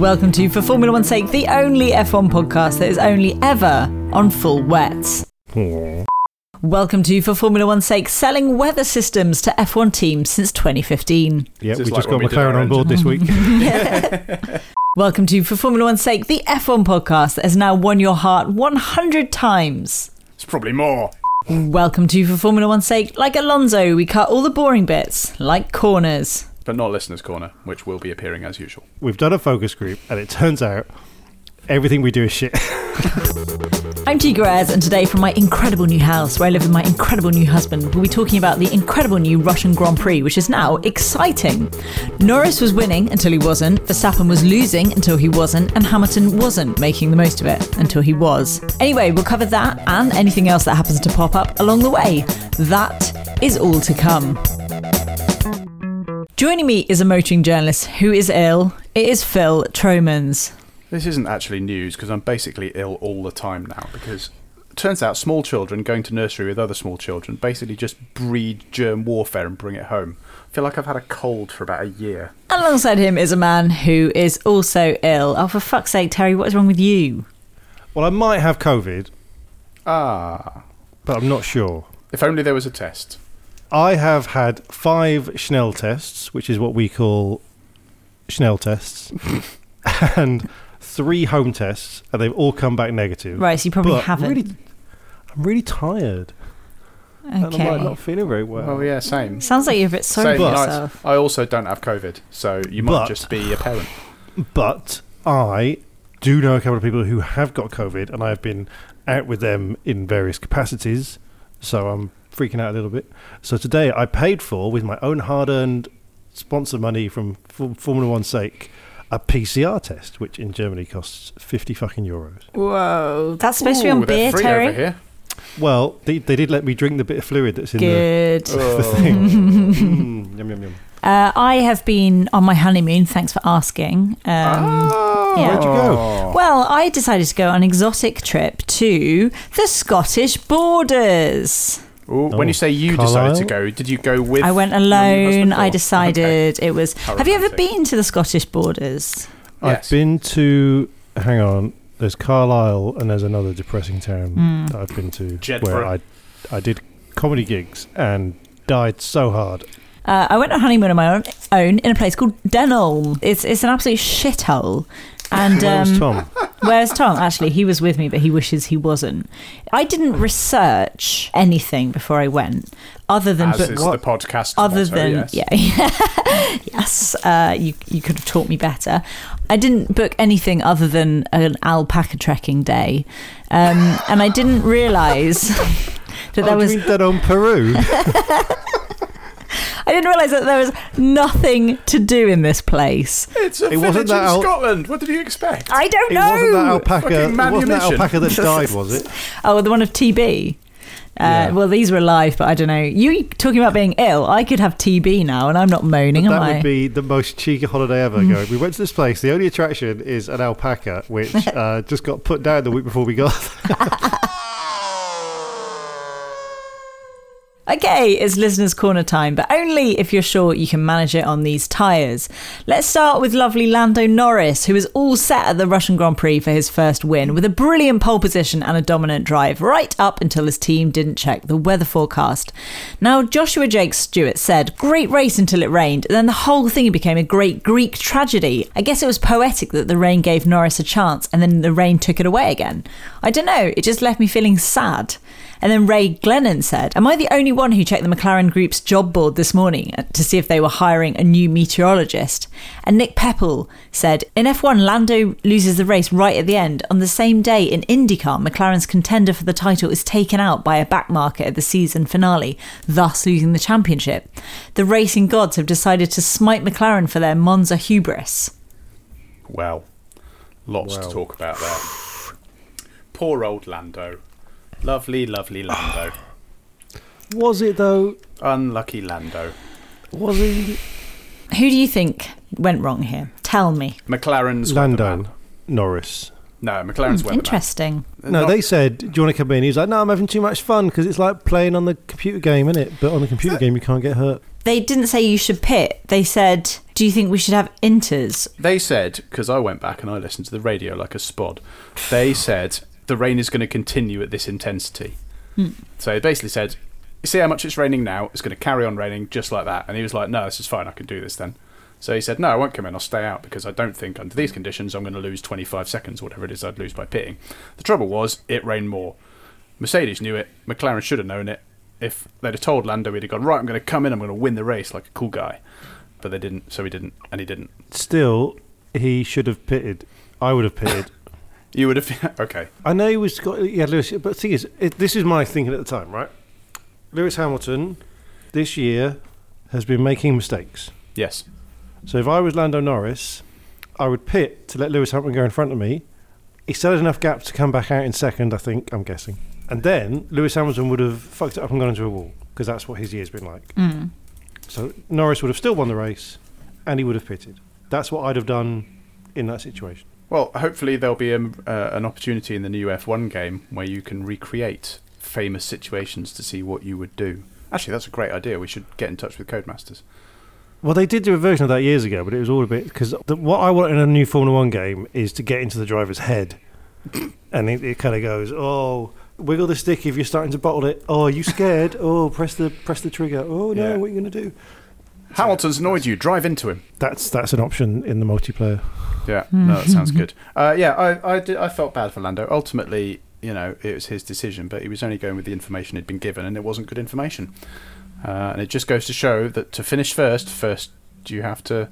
Welcome to For Formula One's Sake, the only F1 podcast that is only ever on full wets. Welcome to For Formula One's Sake, selling weather systems to F1 teams since 2015. Yeah, This we is just like got we McLaren on board this week. Welcome to For Formula One's Sake, the F1 podcast that has now won your heart 100 times. It's probably more. Welcome to For Formula One's Sake, like Alonso, we cut all the boring bits, like corners. But not Listener's Corner, which will be appearing as usual. We've done a focus group, and it turns out everything we do is shit. I'm T. Perez, and today from my incredible new house, where I live with my incredible new husband, we'll be talking about the incredible new Russian Grand Prix, which is now exciting. Norris was winning until he wasn't, Verstappen was losing until he wasn't, and Hamilton wasn't making the most of it until he was. Anyway, we'll cover that and anything else that happens to pop up along the way. That is all to come. Joining me is a motoring journalist who is ill. It is Phil Tromans. This isn't actually news because I'm basically ill all the time now because it turns out small children going to nursery with other small children basically just breed germ warfare and bring it home. I feel like I've had a cold for about a year. Alongside him is a man who is also ill. Oh, for fuck's sake, Terry, what is wrong with you? well, I might have COVID, Ah. but I'm not sure. If only there was a test. I have had five Schnell tests, which is what we call Schnell tests, and three home tests, and they've all come back negative. Right, so you probably But haven't. Really, I'm really tired, and I'm okay. like, not feeling very well. Well, yeah, same. Sounds like you're a bit sorry Same. for I, yourself. I also don't have COVID, so you might But- just be a parent. But I do know a couple of people who have got COVID, and I've been out with them in various capacities, so I'm freaking out a little bit. So today I paid for, with my own hard earned sponsor money from F- Formula One's sake, a PCR test, which in Germany costs 50 fucking euros. Whoa, that's supposed to be on beer, Terry. Well, they, they did let me drink the bit of fluid that's in Good. the, the thing. Mm, yum, yum, yum. Uh, I have been on my honeymoon. Thanks for asking. Um, Oh, yeah. Where'd you go? Well, I decided to go on an exotic trip to the Scottish borders. Ooh, when Oh, you say you Carlisle? decided to go, did you go with? I went alone. I or- decided it was. How Have you ever been to the Scottish borders? I've Yes. been to. Hang on. There's Carlisle, and there's another depressing town Hmm. that I've been to Jedburgh. where I, I did comedy gigs and died so hard. Uh, I went on honeymoon on my own, own in a place called Denholm. It's it's an absolute shithole. And was um, Tom? Where's Tom? Actually, he was with me, but he wishes he wasn't. I didn't research anything before I went, other than As book- is the podcast. other motto, than yes. yeah, yes. Uh, you you could have taught me better. I didn't book anything other than an alpaca trekking day, um, and I didn't realise that there oh, was. you mean that on Peru? I didn't realise that there was nothing to do in this place. It's a It wasn't village that in al- Scotland. What did you expect? I don't it know. wasn't that alpaca. It wasn't that alpaca that died, was it? Oh, the one of TB. Uh, Yeah. Well, these were alive, but I don't know. You talking about being ill? I could have TB now, and I'm not moaning, am that I? would be the most cheeky holiday ever. Going, we went to this place. The only attraction is an alpaca, which uh, just got put down the week before we got. Okay, it's listeners' corner time, but only if you're sure you can manage it on these tyres. Let's start with lovely Lando Norris, who was all set at the Russian Grand Prix for his first win with a brilliant pole position and a dominant drive, right up until his team didn't check the weather forecast. Now, Joshua Jake Stewart said, Great race until it rained, then the whole thing became a great Greek tragedy. I guess it was poetic that the rain gave Norris a chance and then the rain took it away again. I don't know, it just left me feeling sad. And then Ray Glennon said, Am I the only who checked the McLaren Group's job board this morning uh, to see if they were hiring a new meteorologist? And Nick Pepple said, In F1, Lando loses the race right at the end. On the same day in IndyCar, McLaren's contender for the title is taken out by a backmarker at the season finale, thus losing the championship. The racing gods have decided to smite McLaren for their Monza hubris. Well, lots to talk about there. Poor old Lando. Lovely, lovely Lando. Was it though? Unlucky Lando. Was he Who do you think went wrong here? Tell me. McLaren's Lando weatherman. Norris? No, McLaren's hmm, weatherman. Interesting. No, Not- they said, "Do you want to come in?" He's like, "No, I'm having too much fun because it's like playing on the computer game, isn't it? But on the computer game, you can't get hurt." They didn't say you should pit. They said, Do you think we should have inters? They said, because I went back and I listened to the radio like a spod, they said the rain is going to continue at this intensity. Hmm. So they basically said, You see how much it's raining now? It's going to carry on raining just like that. And he was like, No, this is fine. I can do this then. So he said, No, I won't come in. I'll stay out because I don't think under these hmm. conditions I'm going to lose 25 seconds whatever it is I'd lose by pitting. The trouble was, it rained more. Mercedes knew it. McLaren should have known it. If they'd have told Lando, he'd have gone, Right, I'm going to come in. I'm going to win the race like a cool guy. But they didn't. So he didn't. And he didn't. Still, he should have pitted. I would have pitted. You would have. okay. I know he was got yeah Lewis, but the thing is, it, this is my thinking at the time, right? Lewis Hamilton this year has been making mistakes. Yes. So if I was Lando Norris, I would pit to let Lewis Hamilton go in front of me. He still had enough gap to come back out in second, I think. I'm guessing, and then Lewis Hamilton would have fucked it up and gone into a wall because that's what his year's been like. So Norris would have still won the race, and he would have pitted. That's what I'd have done in that situation. Well, hopefully there'll be a, uh, an opportunity in the new F1 game where you can recreate famous situations to see what you would do. Actually, that's a great idea. We should get in touch with Codemasters. Well, they did do a version of that years ago, but it was all a bit because what I want in a new Formula One game is to get into the driver's head, and it, it kind of goes, "Oh, wiggle the stick if you're starting to bottle it. Oh, are you scared? oh, press the press the trigger. Oh no, Yeah. what are you going to do?" Hamilton's annoyed you. Drive into him. That's that's an option in the multiplayer. Yeah, no, that sounds good. Uh, yeah, I I, did, I felt bad for Lando. Ultimately, you know, it was his decision, but he was only going with the information he'd been given, and it wasn't good information. Uh, and it just goes to show that to finish first, first you have to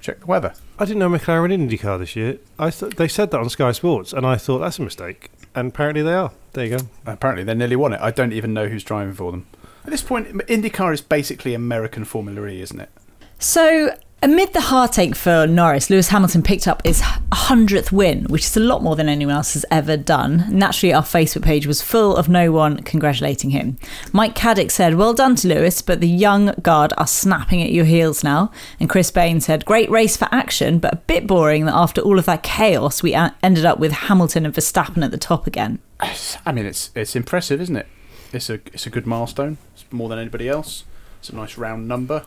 check the weather. I didn't know McLaren were in IndyCar this year. I thought they said that on Sky Sports, and I thought that's a mistake. And apparently they are. There you go. Apparently, they nearly won it. I don't even know who's driving for them. At this point, IndyCar is basically American Formula E, isn't it? So, amid the heartache for Norris, Lewis Hamilton picked up his 100th win, which is a lot more than anyone else has ever done. Naturally, our Facebook page was full of no one congratulating him. Mike Caddick said, Well done to Lewis, but the young guard are snapping at your heels now. And Chris Bain said, Great race for action, but a bit boring that after all of that chaos, we ended up with Hamilton and Verstappen at the top again. I mean, it's it's impressive, isn't it? It's a it's a good milestone. It's more than anybody else. It's a nice round number.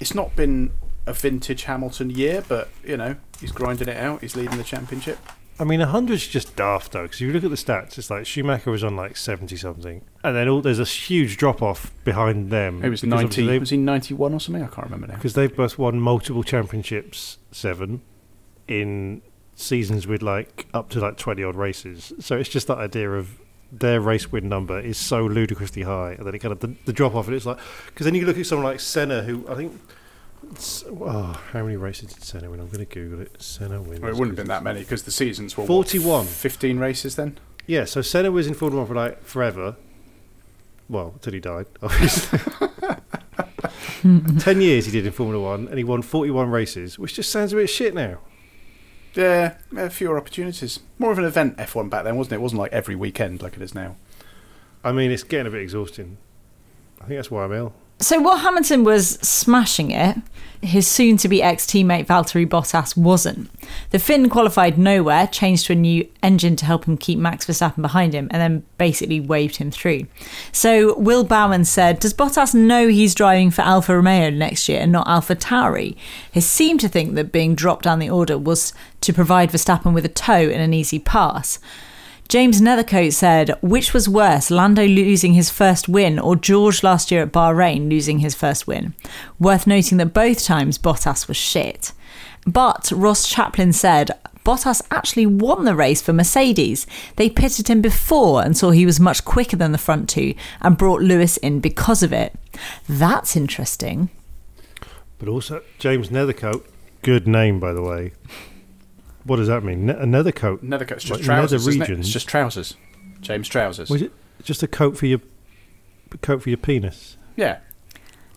It's not been a vintage Hamilton year, but you know he's grinding it out. He's leading the championship. I mean, 100's just daft though, because if you look at the stats, it's like Schumacher was on like 70 something, and then all, there's a huge drop off behind them. It was because obviously ninety. they- Was he ninety one or something? I can't remember now. because they've both won multiple championships, seven, in seasons with like up to like 20 odd races. So it's just that idea of their race win number is so ludicrously high, and then it kind of the, the drop off, and it's like because then you look at someone like Senna, who I think. Oh, how many races did Senna win? I'm going to Google it. Senna wins. Well, it wouldn't have been that many because the seasons were what, 41. Fifteen races then. Yeah, so Senna was in Formula One for like forever. Well, until he died, obviously. Ten years he did in Formula One, and he won forty-one races, which just sounds a bit shit now. Yeah, fewer opportunities. More of an event F1 back then, wasn't it? It wasn't like every weekend like it is now. I mean, it's getting a bit exhausting. I think that's why I'm ill. So while Hamilton was smashing it, his soon to be ex teammate Valtteri Bottas wasn't. The Finn qualified nowhere, changed to a new engine to help him keep Max Verstappen behind him, and then basically waved him through. So Will Bauman said, Does Bottas know he's driving for Alfa Romeo next year and not AlphaTauri? He seemed to think that being dropped down the order was to provide Verstappen with a tow and an easy pass. James Nethercote said, which was worse, Lando losing his first win or George last year at Bahrain losing his first win? Worth noting that both times Bottas was shit. But Ross Chaplin said, Bottas actually won the race for Mercedes. They pitted him before and saw he was much quicker than the front two and brought Lewis in because of it. That's interesting. But also, James Nethercote, good name, by the way. What does that mean? Ne- a nether coat? Nethercoat's just Like trousers. nether isn't it? regions? It's just trousers. James trousers. Was it just a coat for your coat for your penis? Yeah.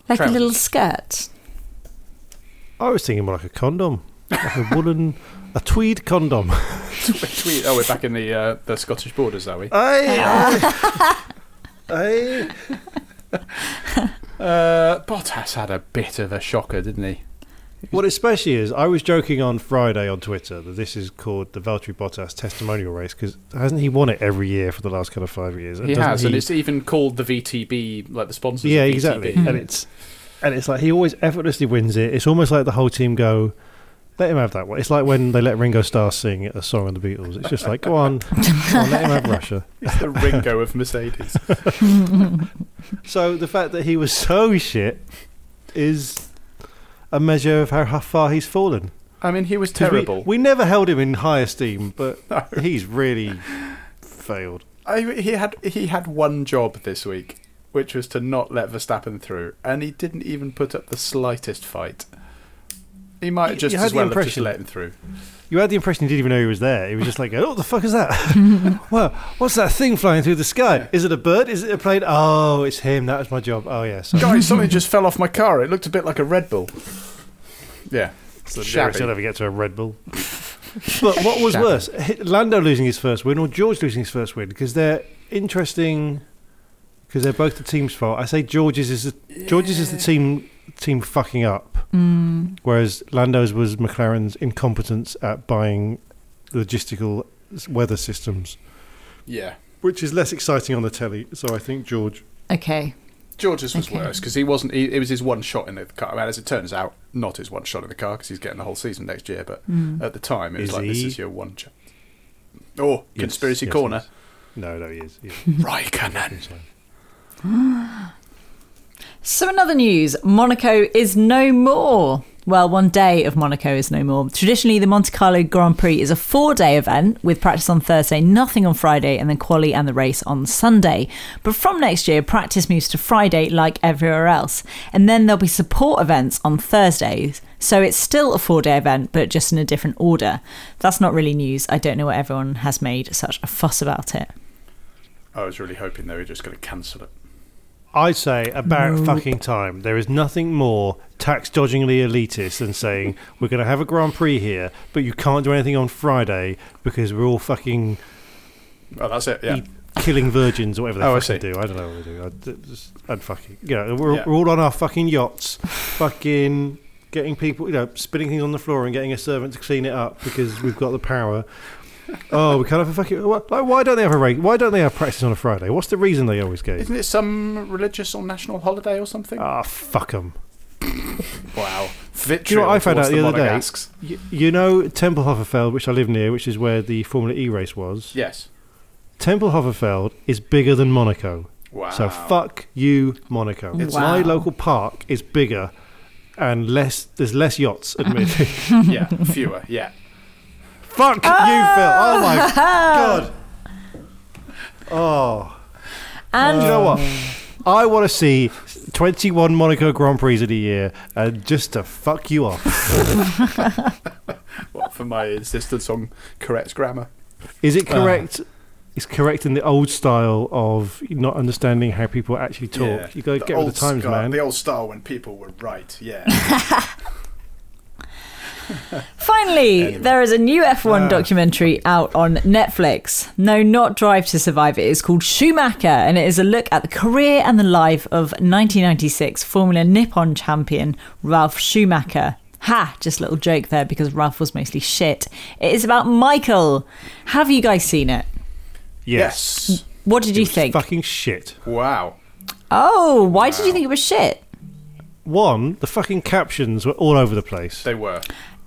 Like a little skirt. I was thinking more like a condom, like a woolen, a tweed condom. Tweet. Oh, we're back in the uh, the Scottish borders, are we? Hey, hey. Uh, Bottas had a bit of a shocker, didn't he? What especially is, I was joking on Friday on Twitter that this is called the Valtteri Bottas testimonial race because hasn't he won it every year for the last kind of five years? He Doesn't has, and it's even called the VTB, like the sponsors. yeah, of VTB. exactly. Hmm. And it's and it's like he always effortlessly wins it. It's almost like the whole team go, let him have that one. It's like when they let Ringo Starr sing a song on the Beatles. It's just like, go on, go on let him have Russia. It's the Ringo of Mercedes. So the fact that he was so shit is a measure of how, how far he's fallen. I mean, he was 'Cause we- terrible. We, never held him in high esteem, but No. he's really failed. I, he had he had one job this week, which was to not let Verstappen through, and he didn't even put up the slightest fight. He might You- just you had as the well have just impression- let him through. You had the impression he didn't even know he was there. He was just like, "Oh, what the fuck is that? well, what's that thing flying through the sky? Is it a bird? Is it a plane? Oh, it's him. That was my job. Oh, yes. Guys, something just fell off my car. It looked a bit like a Red Bull. Yeah, So shabby. I'll ever get to a Red Bull. but what was Shabby. worse, Lando losing his first win or George losing his first win? Because they're interesting. Because they're both the team's fault. I say George's is the, George's is the team team fucking up, mm. whereas Lando's was McLaren's incompetence at buying logistical weather systems, Yeah, which is less exciting on the telly. So I think George. Okay. George's was Okay. worse because he wasn't. He, it was his one shot in the car. Well, as it turns out, not his one shot in the car because he's getting the whole season next year. But mm. at the time, it was Is like this is your one shot. Oh, Yes, conspiracy yes, corner. yes. No, no, he is. He is. Raikkonen. So, in other news, Monaco is no more. Well, one day of Monaco is no more. Traditionally, the Monte Carlo Grand Prix is a four day event with practice on Thursday, nothing on Friday, and then quali and the race on Sunday. But from next year, practice moves to Friday like everywhere else. And then there'll be support events on Thursdays. So it's still a four day event, but just in a different order. That's not really news. I don't know what everyone has made such a fuss about it. I was really hoping they were just going to cancel it. I'd say about fucking time. There is nothing more tax dodgingly elitist than saying we're going to have a Grand Prix here, but you can't do anything on Friday because we're all fucking Oh, that's it. Yeah. eat killing virgins or whatever they Oh, I fucking see. do. I don't know what they do. I'd, just, I'd fucking, you know, we're, Yeah. we're all on our fucking yachts, fucking getting people, you know, spitting things on the floor and getting a servant to clean it up because we've got the power. Oh, we can't have a fucking. Like, why don't they have a race? Why don't they have practice on a Friday? What's the reason they always gave? Isn't it some religious or national holiday or something? Ah, fuck them. wow. Do you know what I found out the other day? Monegasques. You, you know Tempelhoferfeld, which I live near, which is where the Formula E race was. Yes. Tempelhoferfeld is bigger than Monaco. Wow. So fuck you, Monaco. It's- My local park is bigger and less. There's less yachts, admittedly. yeah, fewer. Yeah. Fuck you, Phil. Oh my ah. god. Oh. And Do you know what? I want to see 21 Monaco Grand Prix in a year, and just to fuck you off. What, for my insistence on correct grammar. Is it ah. correct? It's correct in the old style of not understanding how people actually talk. You got to get with the times, man. The old style when people were right. Yeah. Finally, there is a new F1 ah. documentary out on Netflix. No, not Drive to Survive. It is called Schumacher, and it is a look at the career and the life of 1996 Formula Nippon champion Ralf Schumacher. Ha! Just a little joke there because Ralf was mostly shit. It is about Michael. Have you guys seen it? Yes. What did you think? Fucking shit. Wow. Oh, why did you think it was shit? One, the fucking captions were all over the place. They were.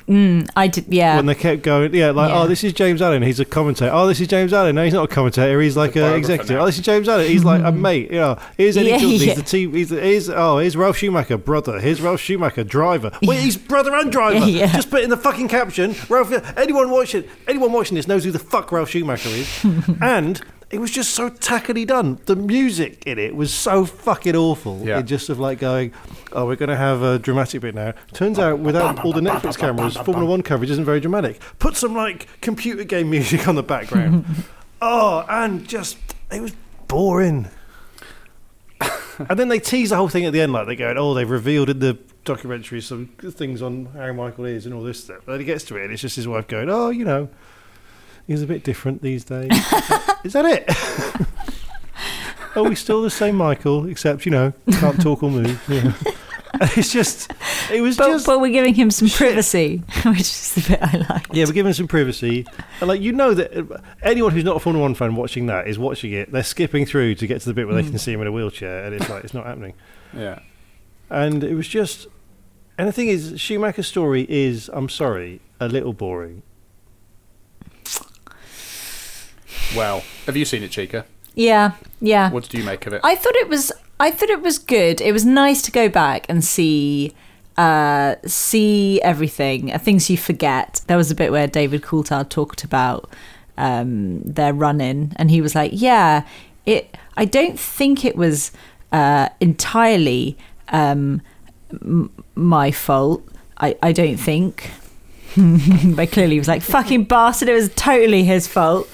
Mm, I did, yeah. when they kept going, yeah, like, oh, Yeah. oh, this is James Allen. He's a commentator. Oh, this is James Allen. No, he's not a commentator. He's like a an executive. now. Oh, this is James Allen. He's like a mate. You know, here's Eddie Yeah, Johnson. yeah. He's the team. He's, here's oh, here's Ralf Schumacher, brother. Here's Ralf Schumacher, driver. Wait, he's brother and driver. Yeah. Just put in the fucking caption. Ralf. Anyone watching, anyone watching this knows who the fuck Ralf Schumacher is. and it was just so tackily done. The music in it was so fucking awful. Yeah. It just of like going, oh, we're going to have a dramatic bit now. Turns out, without all the Netflix cameras, Formula One coverage isn't very dramatic. Put some like computer game music on the background. oh, and just it was boring. and then they tease the whole thing at the end, like they go, "Oh, they've revealed in the documentary some things on how Michael is and all this stuff." But then he gets to it, and it's just his wife going, "Oh, you know, he's a bit different these days." is that it? Are we still the same Michael, except you know can't talk or move? Yeah. it's just, it was but, just. but we're giving him some privacy, which is the bit I like. yeah, we're giving him some privacy, and like you know that uh, anyone who's not a Formula One fan watching that is watching it. They're skipping through to get to the bit where they can see him in a wheelchair, and it's like it's not happening. Yeah. And it was just, and the thing is, Schumacher's story is, I'm sorry, a little boring. Well, have you seen it, Chica? Yeah, yeah. What did you make of it? I thought it was I thought it was good. It was nice to go back and see uh see everything, uh, things you forget. There was a bit where David Coulthard talked about um their run in and he was like, "Yeah, it I don't think it was uh entirely um m- my fault. I I don't think." but clearly he was like, fucking bastard, it was totally his fault.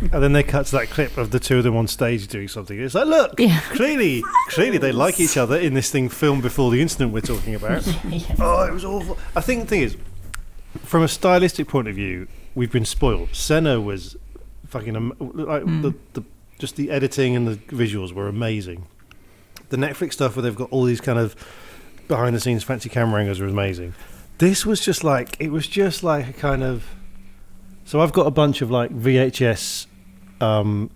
And then they cut to that clip of the two of them on stage doing something. It's like, look, Yeah. clearly, clearly they like each other in this thing filmed before the incident we're talking about. Oh, it was awful. I think the thing is, from a stylistic point of view, we've been spoiled. Senna was fucking am- like mm. the, the just the editing and the visuals were amazing. The Netflix stuff where they've got all these kind of behind the scenes fancy camera angles are amazing. This was just like it was just like a kind of so I've got a bunch of like VHS um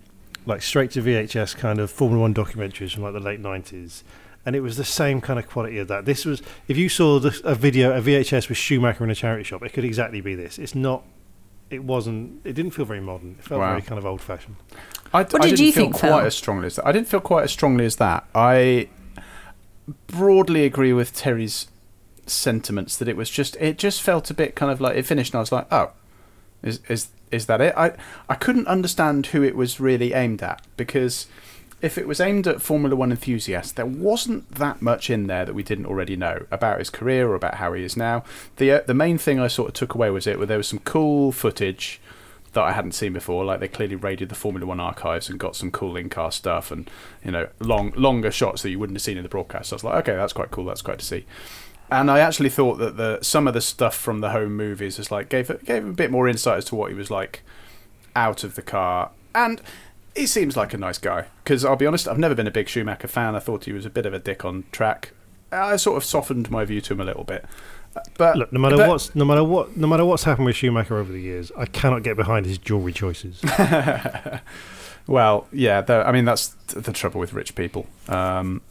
like straight to VHS kind of Formula 1 documentaries from like the late 90s and it was the same kind of quality of that. This was if you saw this, a video a VHS with Schumacher in a charity shop, it could exactly be this. It's not it wasn't it didn't feel very modern. It felt Wow. very kind of old fashioned. I, What I did didn't you feel think, quite Phil? as strongly as that. I didn't feel quite as strongly as that. I broadly agree with Terry's sentiments that it was just it just felt a bit kind of like it finished and I was like, oh, is is is that it? I I couldn't understand who it was really aimed at because if it was aimed at Formula One enthusiasts, there wasn't that much in there that we didn't already know about his career or about how he is now. the uh, The main thing I sort of took away was it where there was some cool footage that I hadn't seen before. Like they clearly raided the Formula One archives and got some cool in-car stuff and you know long longer shots that you wouldn't have seen in the broadcast. So I was like, okay, that's quite cool. That's quite to see. And I actually thought that the some of the stuff from the home movies is like gave gave him a bit more insight as to what he was like out of the car. And he seems like a nice guy. Because I'll be honest, I've never been a big Schumacher fan. I thought he was a bit of a dick on track. I sort of softened my view to him a little bit. But Look, no matter but- what's no matter what no matter what's happened with Schumacher over the years, I cannot get behind his jewelry choices. Well, yeah, I mean that's the trouble with rich people. Um,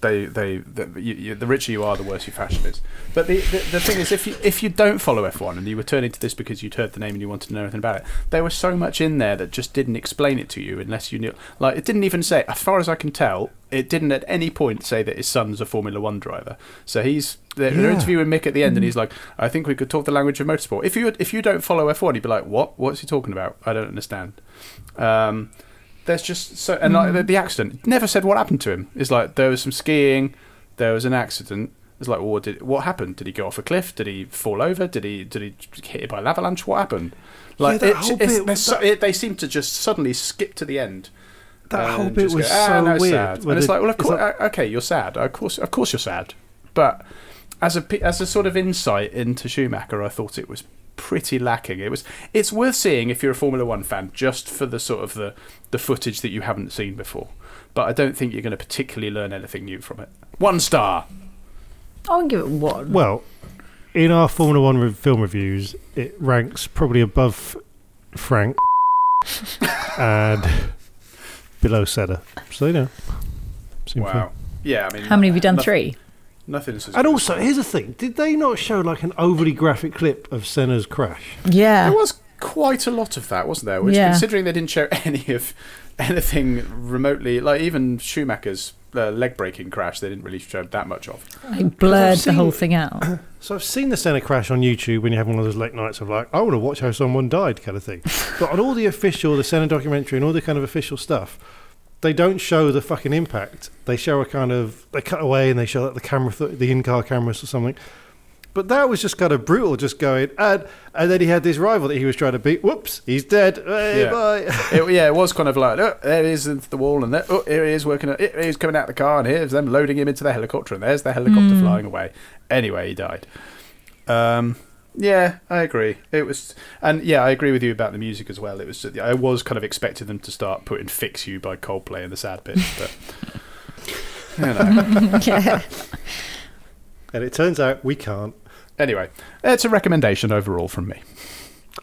they, they, the, you, you, the richer you are, the worse your fashion is. But the, the, the thing is, if you if you don't follow F1 and you were turning to this because you'd heard the name and you wanted to know anything about it, there was so much in there that just didn't explain it to you unless you knew. Like it didn't even say, as far as I can tell, it didn't at any point say that his son's a Formula One driver. So he's they're, they're interviewing Mick at the end, and he's like, "I think we could talk the language of motorsport." If you if you don't follow F1, you'd be like, "What? What's he talking about? I don't understand." Um, there's just so and like the, the accident never said what happened to him. It's like there was some skiing, there was an accident. It's like, well, what did what happened? Did he go off a cliff? Did he fall over? Did he did he get hit by an avalanche? What happened? Like that it, bit- there's so, it, they seem to just suddenly skip to the end. That whole bit was go, "Ah, so no, weird. Sad. And it's the- like, well, of course, like- okay, you're sad. Of course, of course, you're sad. But as a as a sort of insight into Schumacher, I thought it was pretty lacking. It was it's worth seeing if you're a Formula One fan, just for the sort of the the footage that you haven't seen before. But I don't think you're going to particularly learn anything new from it. One star. I'll give it one. Well, in our Formula One re- film reviews, it ranks probably above Frank and below Senna. So, you know. seems fair. Wow. Yeah, I mean, How many have you done? nothing- Three. Nothing's as And also, here's the thing: did they not show like an overly graphic clip of Senna's crash? Yeah. There was quite a lot of that, wasn't there? Which, Yeah. considering they didn't show any of anything remotely, like even Schumacher's uh, leg breaking crash, they didn't really show that much of. They blurred the seen- whole thing out. So I've seen the Senna crash on YouTube when you have one of those late nights of like, I want to watch how someone died kind of thing. but on all the official, the Senna documentary and all the kind of official stuff, they don't show the fucking impact. They show a kind of they cut away and they show like the camera, th- the in-car cameras or something. But that was just kind of brutal, just going and and then he had this rival that he was trying to beat. Whoops, he's dead. Hey, Yeah. bye. it, yeah, it was kind of like, oh, there he is into the wall, and there, oh, here he is working. Here he's coming out the car, and here's them loading him into the helicopter, and there's the helicopter flying away. Anyway, he died. Um, yeah, I agree. It was, and yeah, I agree with you about the music as well. It was, I was kind of expecting them to start putting "Fix You" by Coldplay in the sad bit, but you know. yeah. And it turns out we can't. Anyway, it's a recommendation overall from me.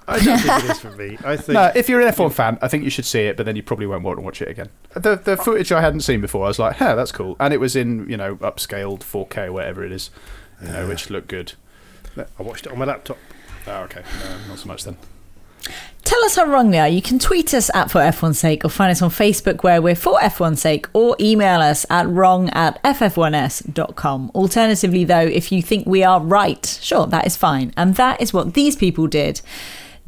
I don't think it is for me. I think No, if you're an F1 fan, I think you should see it, but then you probably won't want to watch it again. The the oh. footage I hadn't seen before, I was like, "Huh, that's cool," and it was in you know upscaled 4K, whatever it is, you know, which looked good. I watched it on my laptop. Oh, okay, no, not so much then. Tell us how wrong we are. You can tweet us at For F1's Sake or find us on Facebook where we're For F1's Sake or email us at wrong at ff1s.com. Alternatively, though, if you think we are right, sure, that is fine. And that is what these people did.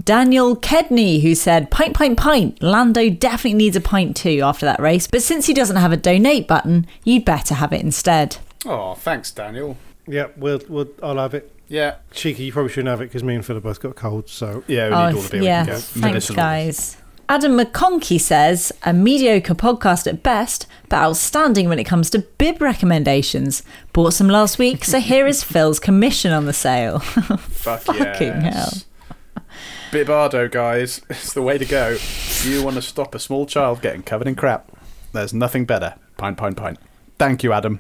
Daniel Kedney, who said, Pint, pint, pint. Lando definitely needs a pint too after that race, but since he doesn't have a donate button, you'd better have it instead. Oh, thanks, Daniel. Yeah, we'll, we'll, I'll have it. Yeah, Cheeky, you probably shouldn't have it because me and Phil have both got colds. So yeah, we Oh, need all the beer yeah. we can get. Thanks, Medicinal. guys. Adam McConkey says, a mediocre podcast at best, but outstanding when it comes to bib recommendations. Bought some last week, so here is Phil's commission on the sale. Fuck Fucking yes. Bibardo, guys, it's the way to go. If you want to stop a small child getting covered in crap, there's nothing better. Pint, pint, pint. Thank you, Adam.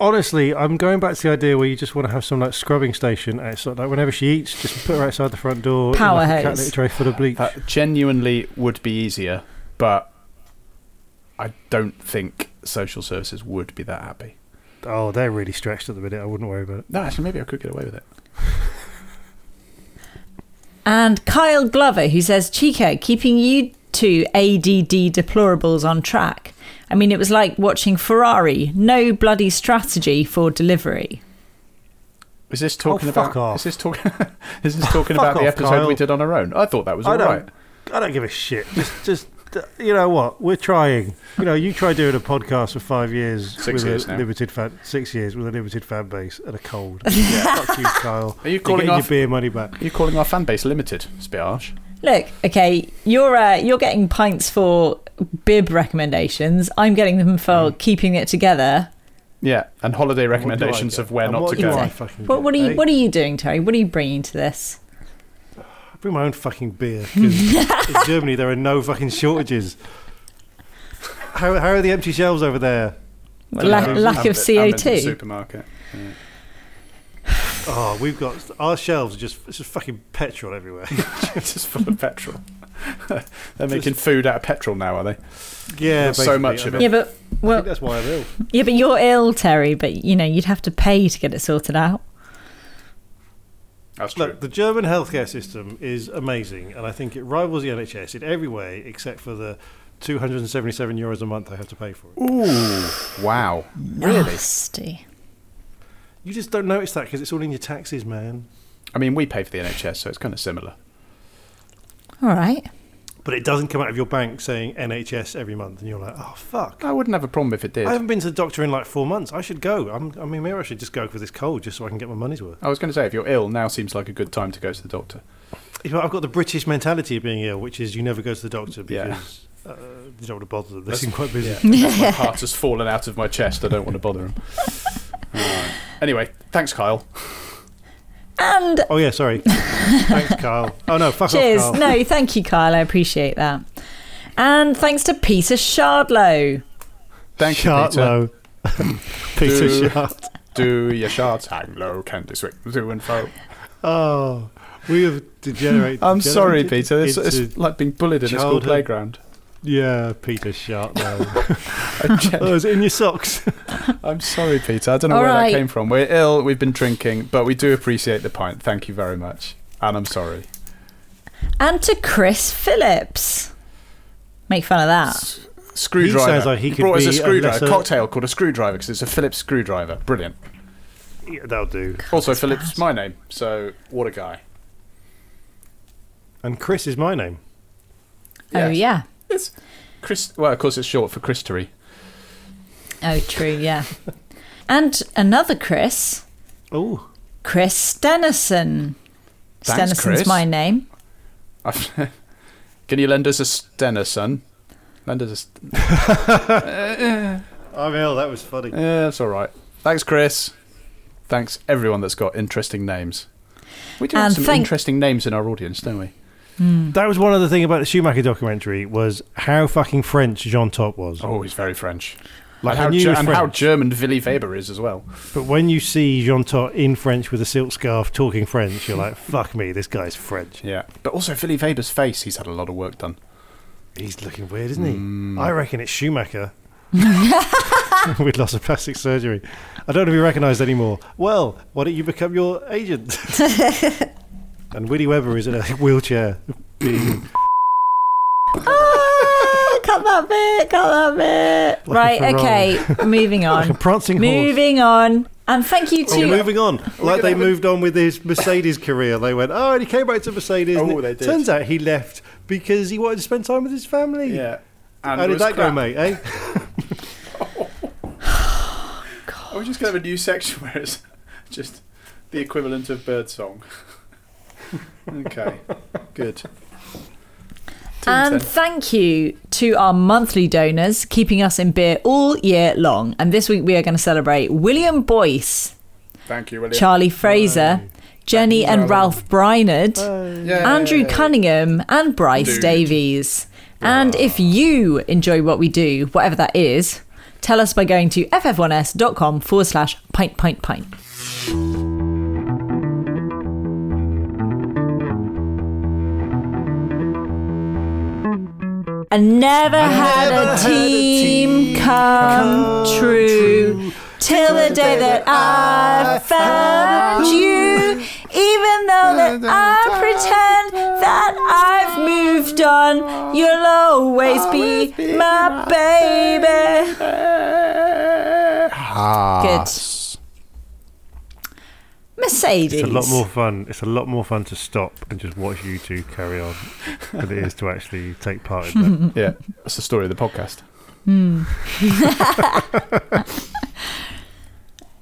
Honestly, I'm going back to the idea where you just want to have some like scrubbing station. And it's sort of like whenever she eats, just put her outside the front door. in, Power like, a hose. cat litter tray full of bleach. That genuinely would be easier, but I don't think social services would be that happy. oh, they're really stretched at the minute. I wouldn't worry about it. No, actually, maybe I could get away with it. and Kyle Glover, who says, Chico, keeping you two ADD deplorables on track. I mean, it was like watching Ferrari. No bloody strategy for delivery. Is this talking Oh, about? off. Is this talking? is this talking Fuck about the off, episode Kyle. we did on our own? I thought that was I all don't. right. I don't give a shit. Just, just uh, you know what? We're trying. You know, you try doing a podcast for five years Six with years a now. limited fan, six years with a limited fan base and a cold. yeah. Fuck you, Kyle. Are you You're calling getting your beer money back? Are you calling our fan base limited? It's a bit harsh. Look, okay, you're uh, you're getting pints for bib recommendations. I'm getting them for keeping it together. Yeah, and holiday And what do I recommendations of where And not what to go. I fucking What, what are you? What are you doing, Terry? What are you bringing to this? I bring my own fucking beer because in Germany there are no fucking shortages. How, how are the empty shelves over there? La- lack of And the- and the CO2. supermarket. Oh, we've got our shelves are just it's just fucking petrol everywhere. just full of petrol. They're making food out of petrol now, are they? yeah, so much of it. Yeah, but I think well, that's why I'm ill. yeah, but you're ill, Terry. But you know, you'd have to pay to get it sorted out. That's true. Look, the German healthcare system is amazing, and I think it rivals the NHS in every way except for the 277 euros a month I have to pay for it. Ooh, wow. Really? Nasty. You just don't notice that because it's all in your taxes, man. I mean, we pay for the NHS, so it's kind of similar. All right. But it doesn't come out of your bank saying NHS every month, and you're like, oh fuck. I wouldn't have a problem if it did. I haven't been to the doctor in like four months. I should go. I'm, I mean, maybe I should just go for this cold just so I can get my money's worth. I was going to say, if you're ill, now seems like a good time to go to the doctor. You know, I've got the British mentality of being ill, which is you never go to the doctor Yeah. because uh, you don't want to bother them. They That's- seem quite busy. Yeah, my heart has fallen out of my chest. I don't want to bother him. Anyway, thanks, Kyle. And Oh yeah, sorry. Thanks, Kyle. Oh no, fuck cheers. off, Kyle. No, thank you, Kyle. I appreciate that. And thanks to Peter Shardlow. Thank you, Peter. Peter Do- Shart. Do your shots hang low? Can they swing to and fro? Oh, we have degenerated. I'm sorry, Peter. It's, it's like being bullied in a school playground. Yeah, Peter Shart. though. gen- oh, is it in your socks? I'm sorry, Peter. I don't know All where right. that came from. We're ill. We've been drinking, but we do appreciate the pint. Thank you very much. And I'm sorry. And to Chris Phillips. Make fun of that. Screwdriver. sounds like he could brought us be a a screwdriver. lesser- cocktail called a screwdriver because it's a Phillips screwdriver. Brilliant. yeah, that'll do. Also, Phillips my name. So what a guy. And Chris is my name. Oh, Yes. yeah. It's Chris. Well, of course, it's short for Christery. Oh, true, yeah. and another Chris, Oh, Chris Stenison. Thanks, Stenison's Chris. my name. Can you lend us a stenner, son? Lend us a. St- oh, I'm ill. That was funny. yeah, that's all right. Thanks, Chris. Thanks everyone that's got interesting names. We do have And some thank- interesting names in our audience, don't we? That was one of the thing about the Schumacher documentary was how fucking French Jean Todt was. Oh, he's very French. Like, and how, knew he Ger- was and how German Willy Weber is as well. But when you see Jean Todt in French with a silk scarf talking French, you're like, fuck me, this guy's French. Yeah. But also Willy Weber's face, he's had a lot of work done. He's looking weird, isn't he? Mm. I reckon it's Schumacher. with lots of plastic surgery. I don't know if he recognised anymore. Well, why don't you become your agent? And Willy Weber is in a wheelchair. Being Ah, cut that bit, cut that bit. Like right, okay, moving like a on. prancing horse. moving on. And thank you Oh, to. moving on. Like they moved on with his Mercedes career. They went, oh, and he came back to Mercedes. Oh, they did. Turns out he left because he wanted to spend time with his family. Yeah. How did that go, mate? Eh? God. Are we just going to have a new section where it's just the equivalent of birdsong? Okay. Good. And thank you to our monthly donors, keeping us in beer all year long. And this week we are going to celebrate William Boyce, Thank you, William. Charlie Fraser, Jenny and. Ralph Brynard. Andrew Cunningham, and Bryce Dude. Davies. And if you enjoy what we do, whatever that is, tell us by going to ff1s.com forward slash pint pint pint. I never had a team come true till the day that I found you. Even though that I pretend that I've moved on, you'll always be my baby. Good. Ah, Mercedes. It's a lot more fun. It's a lot more fun to stop and just watch you two carry on than it is to actually take part in that. Yeah, that's the story of the podcast. Hmm.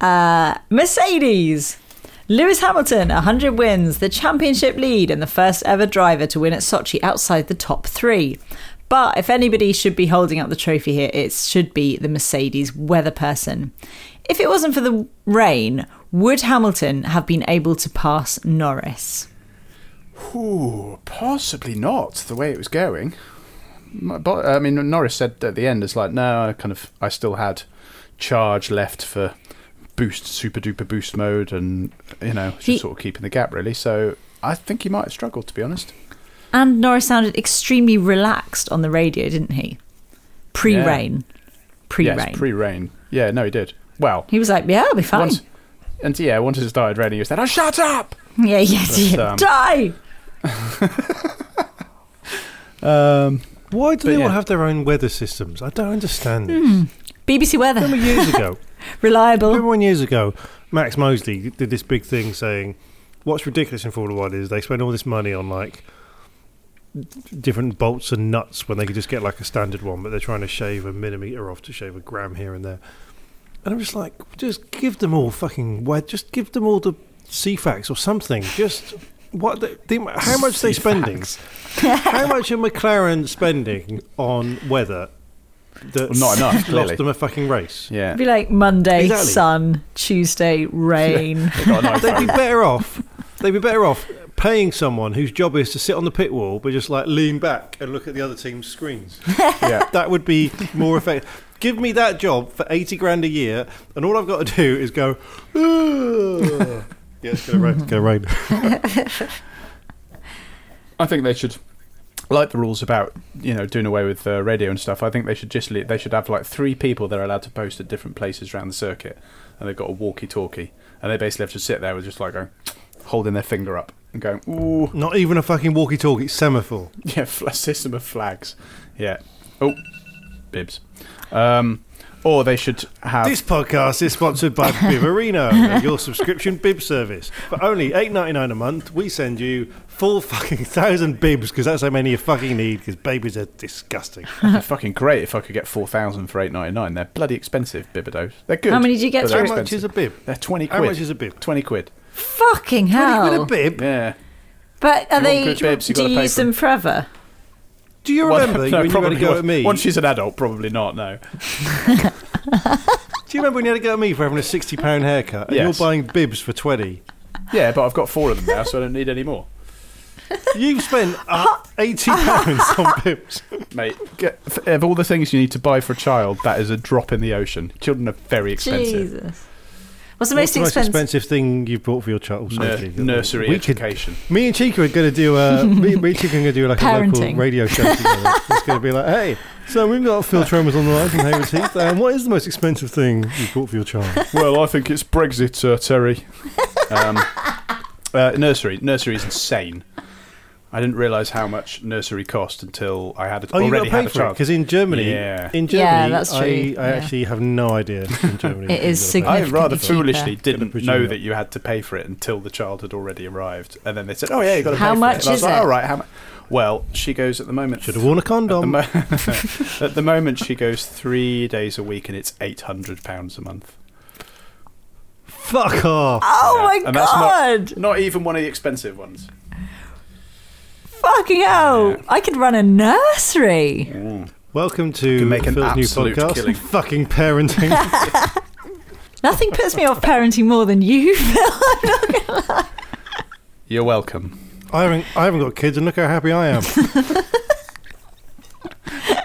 Uh, Mercedes. Lewis Hamilton, 100 wins, the championship lead, and the first ever driver to win at Sochi outside the top three. But if anybody should be holding up the trophy here, it should be the Mercedes weather person. If it wasn't for the rain, would Hamilton have been able to pass Norris? Ooh, possibly not the way it was going. But I mean, Norris said at the end, "It's like no, I kind of, I still had charge left for boost, super duper boost mode, and you know, just He- sort of keeping the gap really." So I think he might have struggled, to be honest. And Norris sounded extremely relaxed on the radio, didn't he? Pre rain. Pre rain. Yes, pre-rain. Yeah, no, he did. Well, he was like, yeah, I'll be fine. once, and yeah, once it started raining, he was like, "Oh, shut up!" yeah, yes, But, yeah. um, Die! Um, Why do But they all have their own weather systems? I don't understand this. BBC Weather. Remember years ago? Reliable. Remember when years ago, Max Mosley did this big thing saying, "What's ridiculous in Formula One is they spend all this money on like different bolts and nuts when they could just get like a standard one, but they're trying to shave a millimeter off to shave a gram here and there." And I'm just like, just give them all fucking wet. Just give them all the Ceefax or something. Just what? The, the, how much are they spending? how much are McLaren spending on weather? That's Not enough, clearly. Lost them a fucking race. Yeah. It'd be like Monday, Exactly. sun, Tuesday, rain. They've got an They'd be better off. They'd be better off paying someone whose job is to sit on the pit wall, but just like lean back and look at the other team's screens. yeah. That would be more effective. Give me that job for eighty grand a year, and all I've got to do is go. "Ugh." yeah, it's gonna rain. It's gonna rain. I think they should, like the rules about you know doing away with uh, radio and stuff. I think they should just le- they should have like three people they're allowed to post at different places around the circuit, and they've got a walkie-talkie, and they basically have to sit there with just like going, holding their finger up and going, ooh, Not even a fucking walkie-talkie semaphore. yeah, fl- system of flags, yeah, oh, bibs, um, or they should have This podcast is sponsored by Bibarino, your subscription bib service. For only eight ninety nine a month, we send you full fucking thousand bibs because that's how many you fucking need. Because babies are disgusting. It'd be fucking great if I could get four thousand for eight ninety nine. They're bloody expensive, Bibidos. They're good. How many do you get but they're How through? much is a bib? They're twenty quid. How quid. much is a bib? Twenty quid. Fucking hell. Twenty hell. quid a bib. Yeah. But are You want they? good bibs, you do gotta you pay use for 'em. them forever? Do you Well, remember no, when you had probably to go once- at me? Once she's an adult, probably not. No. Do you remember when you had to go at me for having a sixty pound haircut? And Yes. you're buying bibs for twenty. Yeah, but I've got four of them now, so I don't need any more. You've spent uh, eighty pounds on bibs. Mate, get, of all the things you need to buy for a child, that is a drop in the ocean. Children are very expensive. Jesus. What's the What's most the most expensive? expensive thing you've bought for your child? Nur- Sophie? nursery We could- education. Me and Chica are going to do a me, me and Chica are going to do like a local radio show together. It's going to be like, hey, so we've got Phil Tromans on the line from Haywards Heath. And what is the most expensive thing you've bought for your child? well, I think it's Brexit, uh, Terry. Um, uh, nursery. Nursery is insane. I didn't realise how much nursery cost until I had a, Oh, already had a child. because in Germany, Yeah. in Yeah, Germany, that's true. I, I Yeah. actually have no idea. In Germany, It is you. I rather cheaper. foolishly didn't know that you had to pay for it until the child had already arrived, and then they said, "Oh yeah, you got to pay How for much it." And I was is like, it? All right, how much? Well, she goes at the moment. Should have worn a At the, condom. mo- at the moment, she goes three days a week, and it's eight hundred pounds a month. Fuck off. Oh my And that's god! not, not even one of the expensive ones. Fucking hell! I could run a nursery. Welcome to make an Phil's new podcast, killing. Fucking Parenting. Nothing puts me off parenting more than you, Phil. You're welcome. I haven't, I haven't got kids, and look how happy I am.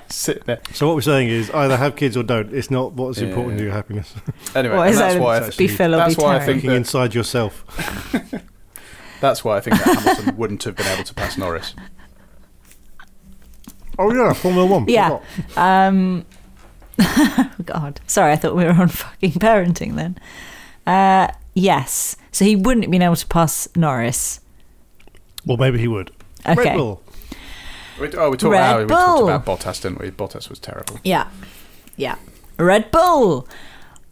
Sit there. so what we're saying is either have kids or don't. It's not what's Yeah. important to your happiness. Anyway, What and is that's why I It's Be Phil that's be why I Terry. think that, inside yourself. That's why I think that Hamilton wouldn't have been able to pass Norris. Oh yeah, Formula One. Yeah. Um, oh God. Sorry, I thought we were on fucking parenting then. Uh, yes. So he wouldn't have been able to pass Norris. Well, maybe he would. Okay. Red Bull. We, oh, we talked, Red oh, we talked Bull. about Bottas, didn't we? Bottas was terrible. Yeah. Yeah. Red Bull.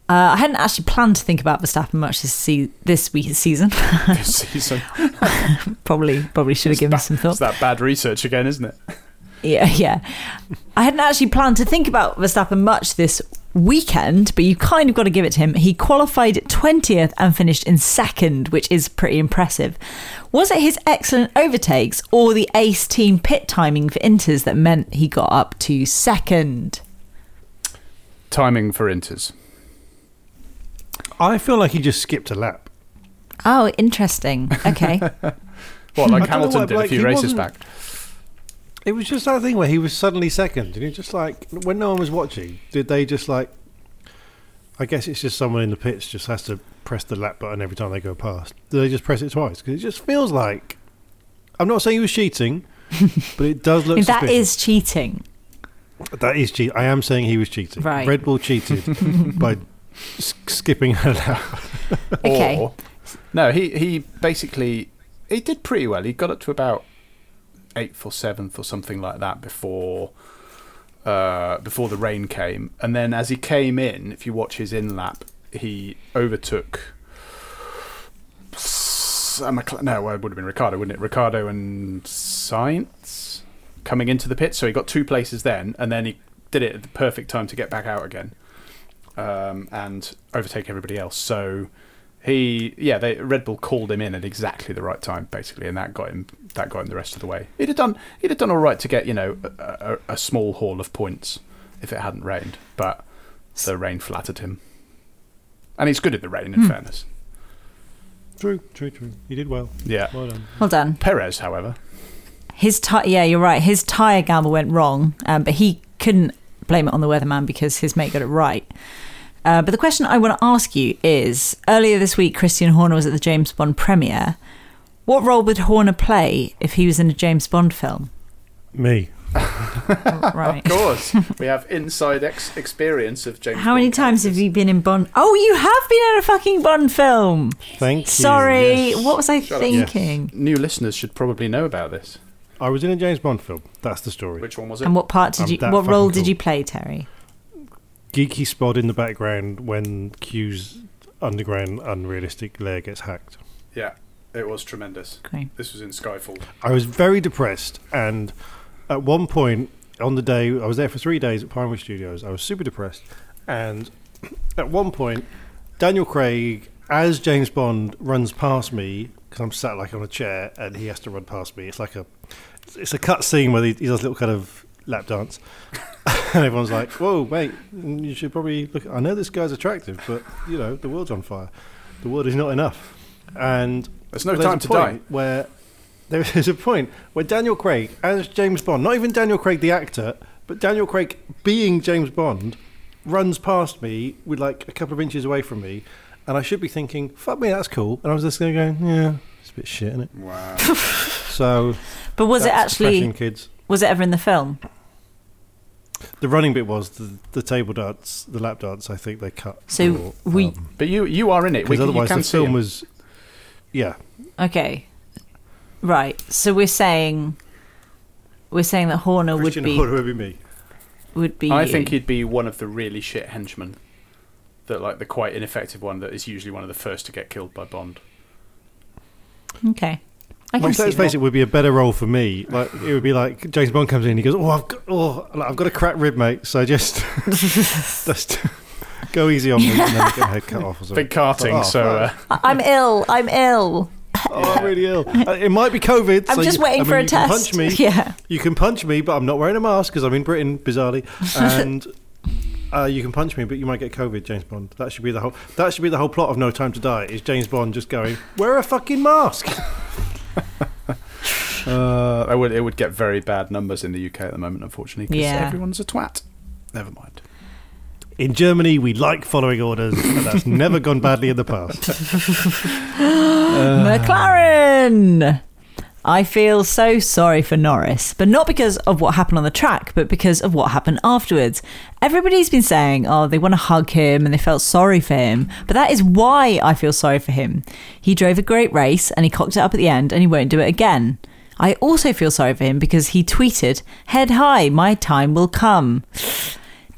Uh, I hadn't actually planned to think about Verstappen much this se- this week's season. this season. probably probably should have given some thought. It's that bad research again, isn't it? Yeah, yeah. I hadn't actually planned to think about Verstappen much this weekend, but you kind of got to give it to him. He qualified 20th and finished in second, which is pretty impressive. Was it his excellent overtakes or the ace team pit timing for Inters that meant he got up to second? Timing for Inters. I feel like he just skipped a lap. Oh, interesting. Okay. What, like I don't know Hamilton why, did a few races back? It was just that thing where he was suddenly second, and he just like when no one was watching, did they just like? I guess it's just someone in the pits just has to press the lap button every time they go past. Do they just press it twice? Because it just feels like. I'm not saying he was cheating, but it does look. that suspicious. is cheating. that is cheat. I am saying he was cheating. Right. Red Bull cheated by s- skipping a lap. Okay. Or, no, he, he basically he did pretty well. He got up to about eighth or seventh or something like that before uh, before the rain came, and then as he came in, if you watch his in lap, he overtook. S- no, it would have been Ricciardo, wouldn't it? Ricciardo and Sainz coming into the pit, so he got two places then, and then he did it at the perfect time to get back out again um, and overtake everybody else. So he, yeah, they, Red Bull called him in at exactly the right time, basically, and that got him that got him the rest of the way. He'd have done he'd have done all right to get you know a, a, a small haul of points, if it hadn't rained. But the rain flattered him, and he's good at the rain. In fairness, True, true, true. He did well. yeah. Well done. Well done. Perez, however, His ti yeah, you're right. His tire gamble went wrong, um, but he couldn't blame it on the weatherman because his mate got it right. Uh, but the question I want to ask you is: Earlier this week, Christian Horner was at the James Bond premiere. What role would Horner play if he was in a James Bond film? Me. Right. of course, we have inside ex- experience of James. How many Bond times have you been in Bond? Oh, you have been in a fucking Bond film. Thank you. Sorry, yes. what was I Shut up. thinking? New listeners should probably know about this. I was in a James Bond film. That's the story. Which one was it? And what part did I'm you? that What role did cool. you play, Terry? Geeky spot in the background when Q's underground unrealistic lair gets hacked. yeah, it was tremendous. Great. This was in Skyfall. I was very depressed, and at one point on the day I was there for three days at Pinewood Studios, I was super depressed, and at one point, Daniel Craig as James Bond runs past me because I'm sat like on a chair, and he has to run past me. It's like a it's a cut scene where he, he does a little kind of lap dance, and everyone's like, "Whoa, mate, you should probably look." I know this guy's attractive, but you know the world's on fire. The world is not enough, and There's no there's time a to point die. Where there is a point where Daniel Craig, as James Bond, not even Daniel Craig the actor, but Daniel Craig being James Bond, runs past me with like a couple of inches away from me, and I should be thinking, "Fuck me, that's cool," and I was just going, going "Yeah, it's a bit shit, isn't it?" Wow. So But was it actually? kids? Was it ever in the film? The running bit was the, the table dance, the lap dance. I think they cut. So for, we- um, but you you are in it. We, because can- you otherwise can the film him. was, yeah. Okay. Right. So we're saying we're saying that Horner would be Horner would be me. would be. I you. think he'd be one of the really shit henchmen. That like the quite ineffective one that is usually one of the first to get killed by Bond. Okay. I can Which, let's face that. it, would be a better role for me. Like it would be like James Bond comes in, he goes, "Oh, I've got, oh, like, I've got a cracked rib, mate. So just, just go easy on me, and then get my head cut off or something." Big carting, Oh, so uh, I- I'm ill. I'm ill. Oh, I'm really ill. Uh, It might be COVID. I'm so just you- waiting I for a you can test. Punch me. Yeah. You can punch me, but I'm not wearing a mask because I'm in Britain, bizarrely. And uh, you can punch me, but you might get COVID, James Bond. That should be the whole. That should be the whole plot of No Time to Die. Is James Bond just going, "Wear a fucking mask"? Uh, it would it would get very bad numbers in the UK at the moment, unfortunately, because Yeah. everyone's a twat. Never mind. In Germany, we like following orders, and that's never gone badly in the past. McLaren. I feel so sorry for Norris, but not because of what happened on the track, but because of what happened afterwards. Everybody's been saying, oh, they want to hug him and they felt sorry for him, but that is why I feel sorry for him. He drove a great race and he cocked it up at the end and he won't do it again. I also feel sorry for him because he tweeted, Head high, my time will come.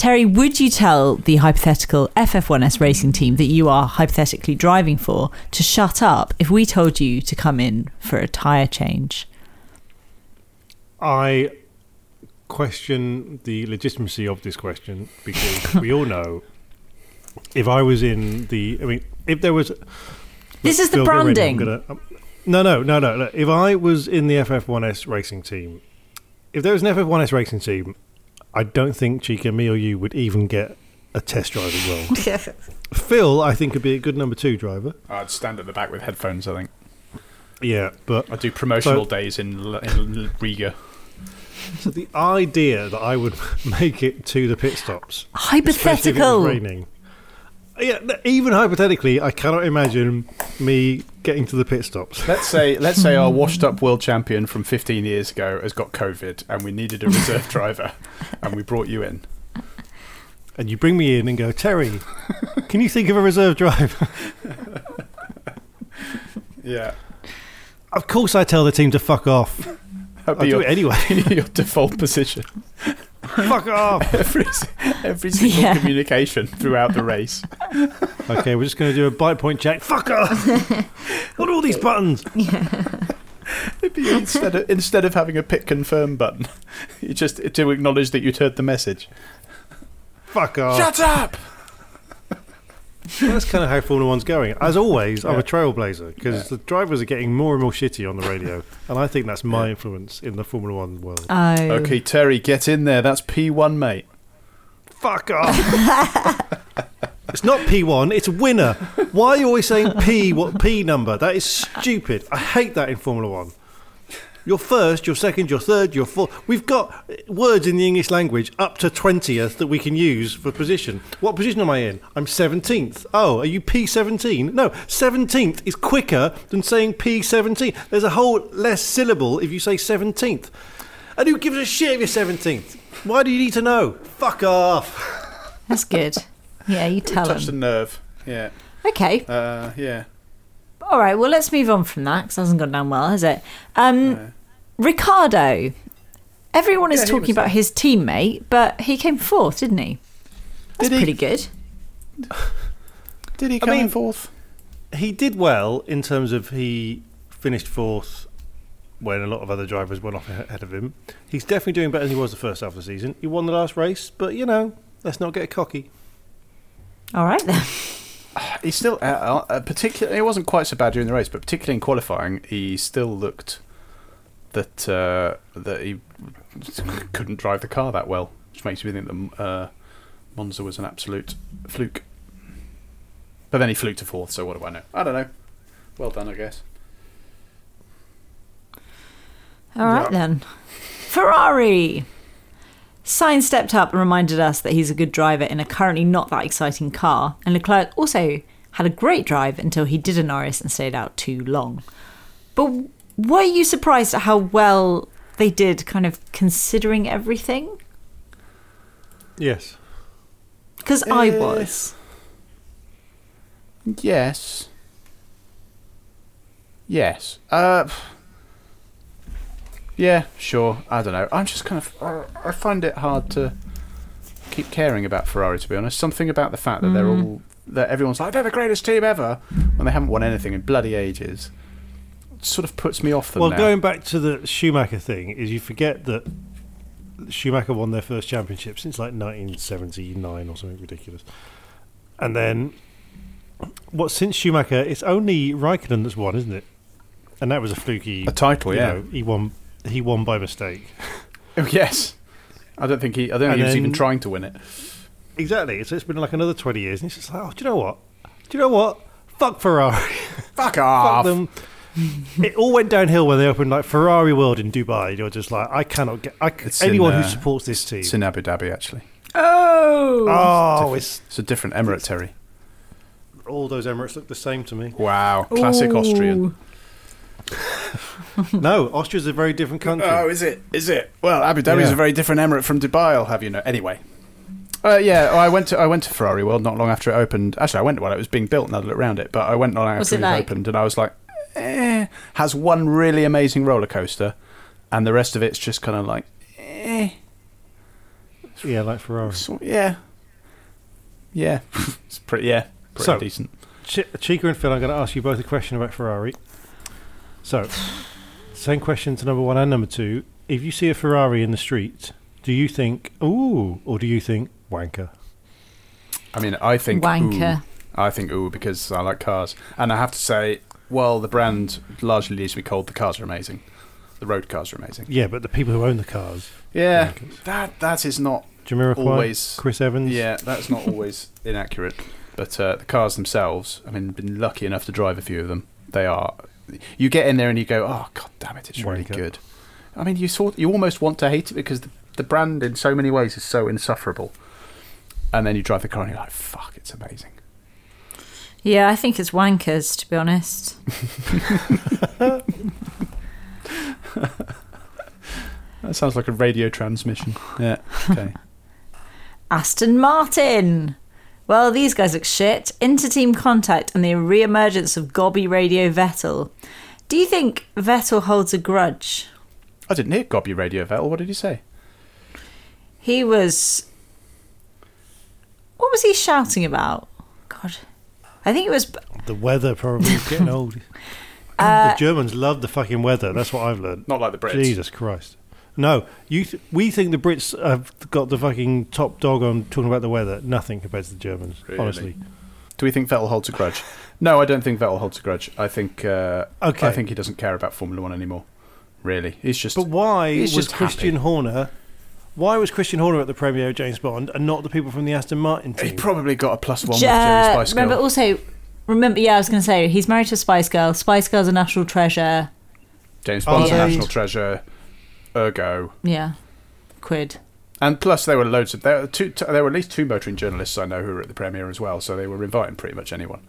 Terry, would you tell the hypothetical FF1S racing team that you are hypothetically driving for to shut up if we told you to come in for a tyre change? I question the legitimacy of this question because we all know if I was in the, I mean, if there was. This is the branding. gonna- um, no, no, no, no. Look, If I was in the FF1S racing team, if there was an FF1S racing team, I don't think Chica, me, or you would even get a test driving role. Phil, I think, could be a good number two driver. I'd stand at the back with headphones. I think Yeah, but I'd do promotional So- days in, in Riga. so the idea that I would make it to the pit stops Especially if it was Hypothetical. raining. Yeah, even hypothetically, I cannot imagine me getting to the pit stops. Let's say let's say our washed up world champion from 15 years ago has got COVID and we needed a reserve driver and we brought you in. And you bring me in and go, Terry, can you think of a reserve driver? Yeah. of course, I tell the team to fuck off. That'd I'll do your, it anyway. your default position. Fuck off. Every, every single Yeah. communication throughout the race. Okay, we're just going to do a bite point check. Fuck off. what are all these buttons? It'd be instead of instead of having a pit confirm button, you just to acknowledge that you'd heard the message. Fuck off. Shut up! That's kind of how Formula One's going. As always, I'm a trailblazer because the drivers are getting more and more shitty on the radio, and I think that's my Yeah. influence in the Formula One world. Oh. Okay, Terry, get in there. That's P1, mate. Fuck off. it's not P1, it's a winner. Why are you always saying P, what P number? That is stupid. I hate that in Formula One. You're first, you're second, you're third, you're fourth. We've got words in the English language up to 20th that we can use for position. What position am I in? I'm 17th. Oh, are you P17? No, 17th is quicker than saying P17. There's a whole less syllable if you say 17th. And who gives a shit if you're 17th? Why do you need to know? Fuck off. That's good. Yeah, you tell Touch the nerve. Yeah. Okay. Uh, yeah. All right. Well, let's move on from that because it hasn't gone down well, has it? Um, Ricciardo. Everyone is Yeah, talking about there. his teammate, but he came fourth, didn't he? That's Did he? pretty good. Did he I come mean- in fourth? He did well in terms of he finished fourth when a lot of other drivers went off ahead of him. He's definitely doing better than he was the first half of the season. He won the last race, but you know, let's not get cocky. All right then. He still, uh, uh, particularly, it wasn't quite so bad during the race, but particularly in qualifying, he still looked that uh, that he couldn't drive the car that well, which makes me think that uh, Monza was an absolute fluke. But then he fluked to fourth, so what do I know? I don't know. Well done, I guess. All right then. Ferrari. Sainz stepped up and reminded us that he's a good driver in a currently not that exciting car, and Leclerc also had a great drive until he did a Norris and stayed out too long. But were you surprised at how well they did, kind of considering everything? Yes. Because I Eh. was. Yes. Yes. Uh. Yeah, sure. I don't know. I'm just kind of. I- find it hard to keep caring about Ferrari. To be honest, something about the fact that they're mm. all that everyone's like they're the greatest team ever when they haven't won anything in bloody ages. Sort of puts me off them Well, now. going back to the Schumacher thing, is you forget that Schumacher won their first championship since like 1979 or something ridiculous. And then, what since Schumacher, it's only Raikkonen that's won, isn't it? And that was a fluky A title, you yeah. know, he won. He won by mistake. Oh, yes. I don't think he. I don't think he was then- even trying to win it. Exactly. So it's been like another 20 years, and it's just like, oh, do you know what? Do you know what? Fuck Ferrari. Fuck Fuck off. them. it all went downhill when they opened like Ferrari World in Dubai. You're just like, I cannot get. I, c- It's in, anyone uh, who supports this team. It's in Abu Dhabi, actually. Oh! oh, it's It's a different emirate, Terry. all those Emirates look the same to me. Wow, classic Austrian. no, Austria's a very different country. Oh, is it? Is it? Well, Abu Dhabi is Yeah. a very different emirate from Dubai. I'll have you know. Anyway, uh, yeah, I went to I went to Ferrari World not long after it opened. Actually, I went while it was being built and I looked around it. But I went not long after it it, like? opened, and I was like, eh. Has one really amazing roller coaster, and the rest of it's just kind of like, eh. yeah, like Ferrari. So, yeah, yeah, it's pretty yeah, pretty So- decent. Ch- Chica and Phil, I'm going to ask you both a question about Ferrari. So, same question to number one and number two. If you see a Ferrari in the street, do you think ooh, or do you think wanker? I mean, I think Wanker. Ooh, I think ooh because I like cars, and I have to say, well, the brand largely leaves me cold. The cars are amazing. The road cars are amazing. Yeah, but the people who own the cars. Yeah, Wankers. that that is not Jamiroquai, Always- Chris Evans. yeah, that's not always inaccurate. But uh, the cars themselves, I mean, been lucky enough to drive a few of them. They are. You get in there and you go, oh god damn it, it's really Wanker. good. I mean, you sort you almost want to hate it because the, the brand in so many ways is so insufferable. And then you drive the car and you're like, fuck, it's amazing. Yeah, I think it's wankers, to be honest. That sounds like a radio transmission. Yeah. Okay. Aston Martin. Well, these guys look shit. Inter-team contact and the re-emergence of Gobby Radio Vettel. Do you think Vettel holds a grudge? I didn't hear Gobby Radio Vettel. What did he say? He was. What was he shouting about? God, I think it was. The weather probably is getting old. Uh, the Germans love the fucking weather. That's what I've learned. Not like the Brits. Jesus Christ. No, you. Th- we think the Brits have got the fucking top dog on talking about the weather. Nothing compared to the Germans, Really? honestly. Do we think Vettel holds a grudge? No, I don't think Vettel holds a grudge. I think. Uh, Okay. I think he doesn't care about Formula One anymore. Really, he's just. But why He's was just Christian happy. Horner? Why was Christian Horner at the premiere of James Bond and not the people from the Aston Martin team? He probably got a plus one with Ja- Geri Spice remember Girl. also remember yeah, I was gonna say he's married to Spice Girl. Spice Girl's a national treasure. James Bond's Oh, a national treasure. Ergo. Yeah. Quid. And plus, there were loads of there were two. There were at least two motoring journalists I know who were at the premiere as well. So they were inviting pretty much anyone.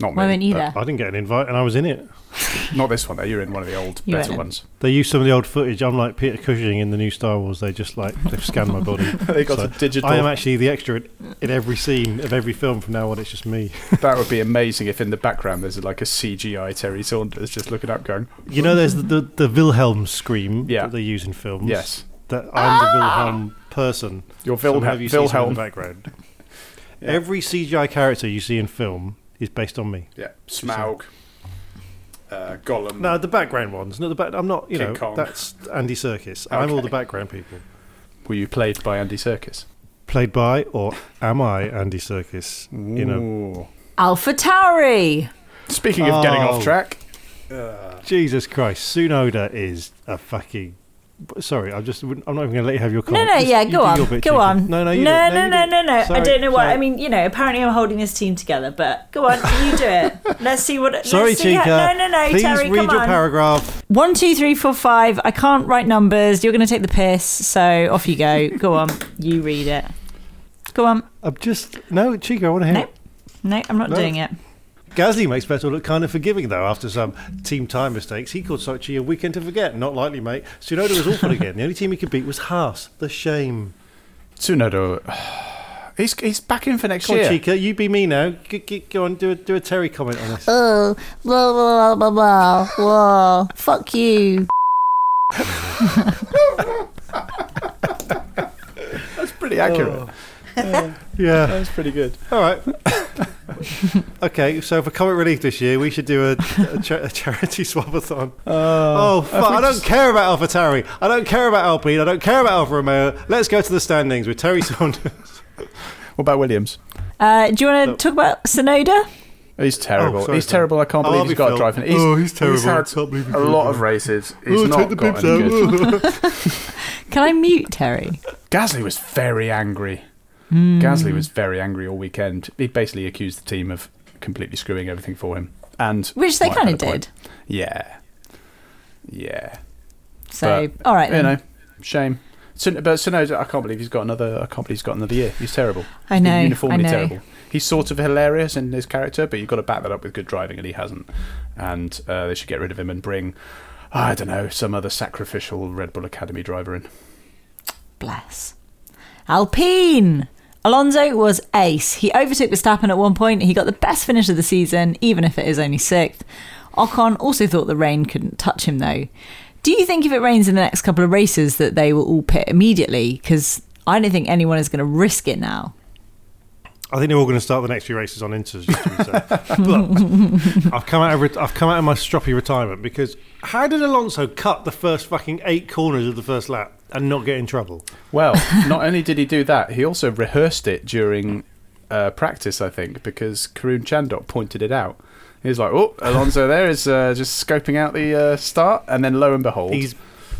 Not me. Why weren't you? I didn't get an invite and I was in it. Not this one. though. You're in one of the old, You better weren't in. ones. They used some of the old footage. I'm like Peter Cushing in the new Star Wars. They just like they've scanned my body. They got So a digital. I am actually the extra in, in every scene of every film from now on. It's just me. that would be amazing if in the background there's like a CGI Terry Saunders just looking up, going, You know, there's the the, the Wilhelm scream Yeah. that they use in films. "Yes, that I'm the ah! Wilhelm person. you're So Wilhelm." whenever you see someone in Wilhelm. the background. Every CGI character you see in film is based on me. Yeah, Smaug, uh, Gollum. No, the background ones. No, the back. I'm not. You King know, Kong. that's Andy Serkis. I'm all Okay. the background people. Were you played by Andy Serkis? Played by, or am I Andy Serkis? You know, Ooh. AlphaTauri. Speaking of getting Oh. off track, Jesus Christ, Tsunoda is a fucking. Sorry, I'm just. I'm not even going to let you have your No, comment. no, Just- yeah, go on, go Chica. on. No, no, you no, don't. no, no, no, no. I don't know why. sorry. I mean, you know, apparently I'm holding this team together, but go on, you do it. Let's see what. Sorry, let's see Chica. how- no, no, no, Please Terry, read come your on. paragraph. One, two, three, four, five. I can't write numbers. You're going to take the piss, so off you go. Go on, you read it. Go on. I'm just no, Chica. I want to hear. No, no, I'm not No. doing it. Gasly makes Vettel look kind of forgiving though after some team time mistakes. He called Sochi a weekend to forget. Not likely, mate. Tsunoda was awful again. The only team he could beat was Haas. The shame. Tsunoda, he's he's back in for next Come on, year. Chica, you be me now. G- g- go on, do a, do a Terry comment on this. Oh, blah, blah, blah, blah, blah. Fuck you. That's pretty accurate. Oh. Yeah. That's pretty good. All right. okay, so for comic relief this year, we should do a, a, cha- a charity swapathon. oh, fuck. I, don't care about AlphaTauri. I don't care about Alpine. I don't care about Alfa Romeo. Let's go to the standings with Terry Saunders. What about Williams? Uh, do you want to talk about Tsunoda? He's terrible. Oh, sorry, he's sorry. terrible. I can't Oh, believe I'll he's be got a Phil. driving. Oh, he's terrible. He's had I can't believe he's a lot of races. He's Oh, not take the got any out. good. Can I mute Terry? Gasly was very angry. Hmm. Gasly was very angry all weekend. He basically accused the team of completely screwing everything for him, and Which they kind of a point. did. Yeah, yeah. So, But, all right You then. know, shame. Sun- but Tsunoda, I can't believe he's got another. I can't believe he's got another year. He's terrible. I He's know, uniformly I know. terrible. He's sort of hilarious in his character, but you've got to back that up with good driving, and he hasn't. And uh, they should get rid of him and bring, I don't know, some other sacrificial Red Bull Academy driver in. Bless. Alpine. Alonso was ace. He overtook Verstappen at one point. He got the best finish of the season, even if it is only sixth. Ocon also thought the rain couldn't touch him, though. Do you think if it rains in the next couple of races that they will all pit immediately? Because I don't think anyone is going to risk it now. I think they're all going to start the next few races on inters. Just to be. Look, I've come out of re- I've come out of my stroppy retirement because how did Alonso cut the first fucking eight corners of the first lap and not get in trouble? Well, not only did he do that, he also rehearsed it during uh, practice, I think, because Karun Chandhok pointed it out. He was like, "Oh, Alonso there is uh, just scoping out the uh, start," and then lo and behold, He's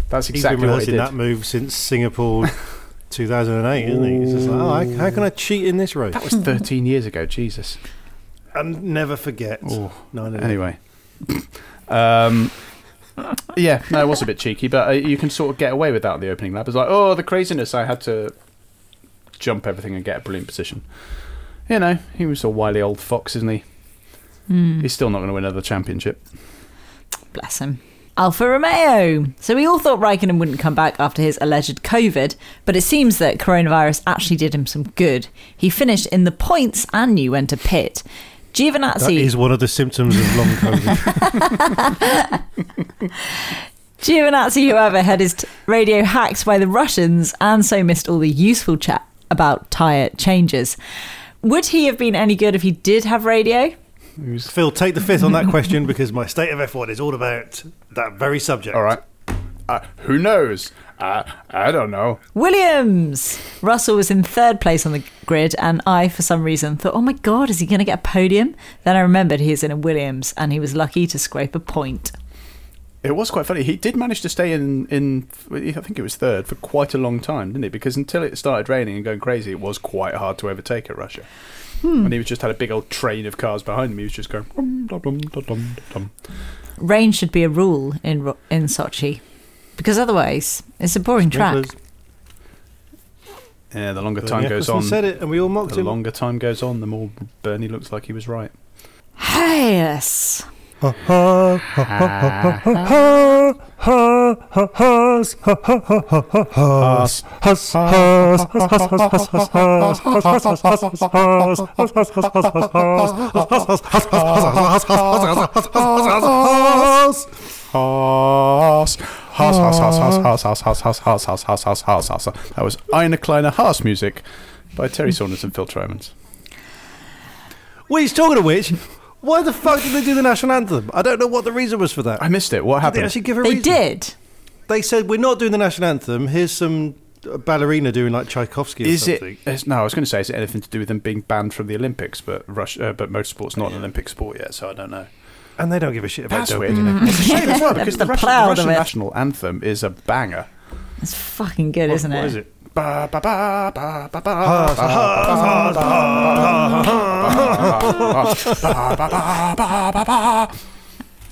that's he's exactly been what he rehearsing did. that move since Singapore 2008, isn't he? He's just like, oh, how- how can I cheat in this race? That was 13 years ago. Jesus. and never forget. Oh, no, no, no. Anyway, um, yeah, no, it was a bit cheeky, but uh, you can sort of get away with that the opening lap. It's like, oh, the craziness! I had to jump everything and get a brilliant position. You know, he was a wily old fox, isn't he? He's still not going to win another championship. Bless him. Alfa Romeo. So we all thought Raikkonen wouldn't come back after his alleged COVID, but it seems that coronavirus actually did him some good. He finished in the points and knew when to pit. That Giovinazzi, is one of the symptoms of long COVID. Giovinazzi, however, had his t- radio hacked by the Russians and so missed all the useful chat about tyre changes. Would he have been any good if he did have radio? Phil, take the fifth on that question because my state of F1 is all about that very subject. All right. Uh, who knows? Uh, I don't know. Williams! Russell was in third place on the grid, and I, for some reason, thought, oh my god, is he going to get a podium? Then I remembered he is in a Williams, and he was lucky to scrape a point. It was quite funny. He did manage to stay in, in, I think it was third for quite a long time, didn't he? Because until it started raining and going crazy, it was quite hard to overtake at Russia. And he was just had a big old train of cars behind him. He was just going. Rain should be a rule in in Sochi, because otherwise it's a boring track. Yeah, the longer Bernie time goes Eccleston on, said it, and we all mocked the him. longer time goes on, the more Bernie looks like he was right. Yes. Haas, Haas, Haas, Haas, Haas, Haas, Haas, Haas, Haas, Haas, Haas, Haas, Haas, Haas, Haas. That was Eine kleine Haas music by Terry Saunders and Phil Tromans. Which, talking of which, why the fuck did they do the national anthem? I don't know what the reason was for that. I missed it. What Did they happened? actually give a They reason? did. They said we're not doing the national anthem. Here's some uh, ballerina doing like Tchaikovsky or Is it? something. It's, no, I was going to say, is it anything to do with them being banned from the Olympics? But Russia, uh, but motorsport's not an Olympic sport yet, so I don't know and they don't give a shit about That's doping. Weird. Mm. It's a shame as well because the, the, Russian, the Russian national anthem is a banger. It's fucking good, isn't it? What is it?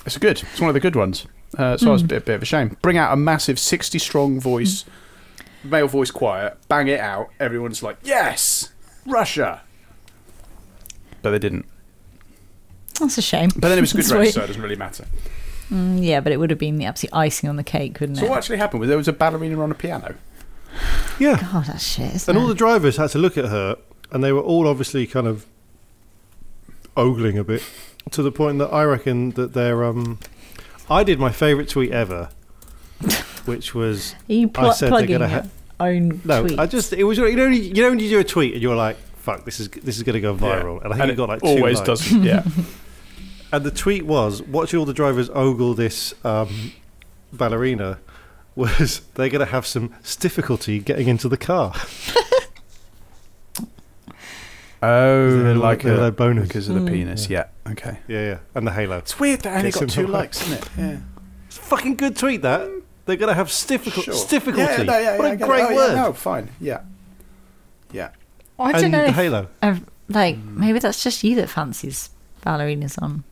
It's good. It's one of the good ones. Uh, so mm. was a mm. bit, bit of a shame. Bring out a massive 60 strong voice, mm. male voice choir, bang it out. Everyone's like, yes, Russia. But they didn't. That's a shame. But then it was a good Sweet. race, so it doesn't really matter. Mm, yeah, but it would have been the absolute icing on the cake, wouldn't So it? So, what actually happened was there was a ballerina on a piano. Yeah. God, that's shit. Isn't And all the drivers had to look at her, and they were all obviously kind of ogling a bit to the point that I reckon that they're. Um, I did my favourite tweet ever, which was Are you I pl- said they're gonna ha- own no. tweet? I just it was you know you know when you do a tweet and you're like fuck this is this is going to go viral, and I think it got like two always likes. does. Yeah, And the tweet was watching all the drivers ogle this um, ballerina. Was they're going to have some difficulty getting into the car? Oh, Is it like a- a, a bonus? because of the penis. Yeah. Okay. Yeah, yeah, and the halo. It's weird that only Gets got him two the likes, isn't it? Yeah. It's a fucking good tweet. That they're going to have difficult Sure. difficulty. Yeah, no, yeah, what yeah, I a get it. great Oh, yeah, word. no, fine. Yeah. Yeah. I don't and know. the if- halo. uh, like maybe that's just you that fancies ballerinas on.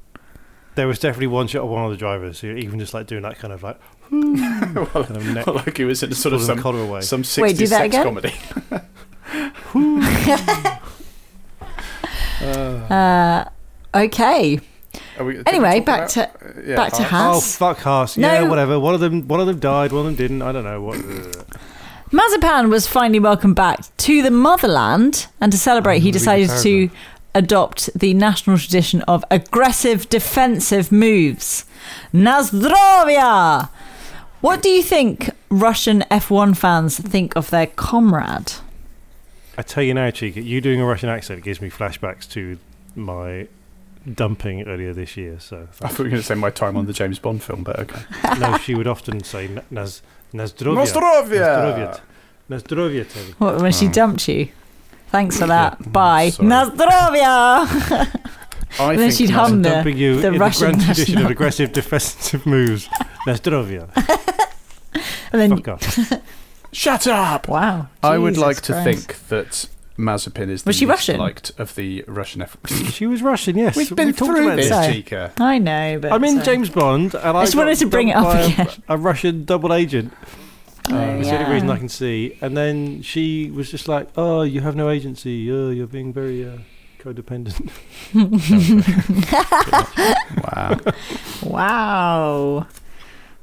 There was definitely one shot of one of the drivers who even just like doing that kind of like kind of neck, like he was in a sort of pulling the some collar away. some 60s Wait, do that sex again? comedy. Uh, okay. Are we- Anyway, we back about- to uh, yeah, back to Haas? Oh fuck Haas! No. Yeah, whatever. One of them, one of them died. One of them didn't. I don't know what. Mazepin was finally welcomed back to the motherland, and to celebrate, he read the decided to paragraph. Adopt the national tradition of aggressive defensive moves. Nazdrovia! What do you think Russian F1 fans think of their comrade? I tell you now, Chica, you doing a Russian accent gives me flashbacks to my dumping earlier this year. So I thought you were going to say my time on the James Bond film, but okay. no, she would often say "Na- Naz Nazdrovia. Nazdrovia! Nazdrovia, Terry. What, when she hmm. dumped you? Thanks for that. Bye. sorry. Nazdrovia! I then she'd hum the, you the in Russian the grand tradition of aggressive defensive moves. Nazdrovia. And then, Fuck off. Shut up! wow. I would Jesus like to Christ. think that Mazepin is the Was she least Russian? liked of the Russian F. She was Russian, yes. We've We been talked through about this, So- Chica. I know, but. I'm in uh, James Bond, and I, just wanted to bring it up by a- again. A, Russian double agent. Oh, That's the only reason I can see. And then she was just like, "Oh, you have no agency. Oh, you're being very uh, codependent." Wow. Wow.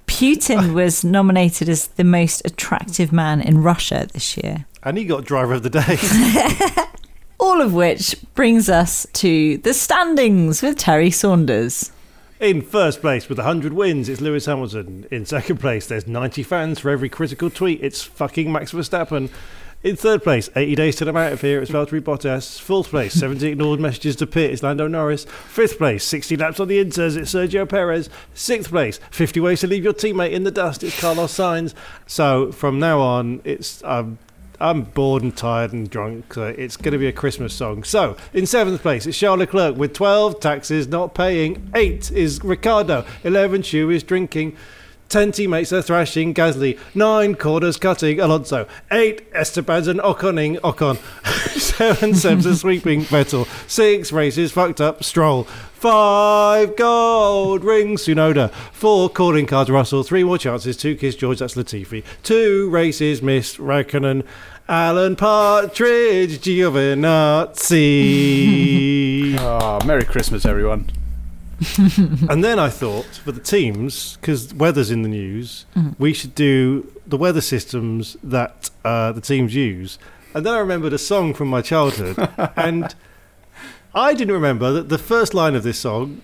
Putin was nominated as the most attractive man in Russia this year. and he got driver of the day. All of which brings us to the standings with Terry Saunders. In first place with 100 wins, it's Lewis Hamilton. In second place, there's 90 fans for every critical tweet. It's fucking Max Verstappen. In third place, 80 days till I'm out of here. It's Valtteri Bottas. Fourth place, 70 ignored messages to pit. It's Lando Norris. Fifth place, 60 laps on the inters. It's Sergio Perez. Sixth place, 50 ways to leave your teammate in the dust. It's Carlos Sainz. So from now on, it's um, I'm bored and tired and drunk. So it's going to be a Christmas song. So in seventh place, it's Charles Leclerc with 12 taxes not paying. Eight is Ricciardo. 11 Shu is drinking. Ten teammates are thrashing Gasly. Nine corners cutting Alonso. Eight Estebans and Oconing Ocon. Seven Sebs are sweeping Vettel. Six races fucked up Stroll. Five gold rings Tsunoda. Four calling cards Russell. Three more chances. Two kiss George. That's Latifi. Two races missed Raikkonen. Alan Partridge, Giovinazzi. Ah, Merry Christmas, everyone. and then I thought for the teams, because weather's in the news, we should do the weather systems that uh, the teams use. And then I remembered a song from my childhood, and I didn't remember that the first line of this song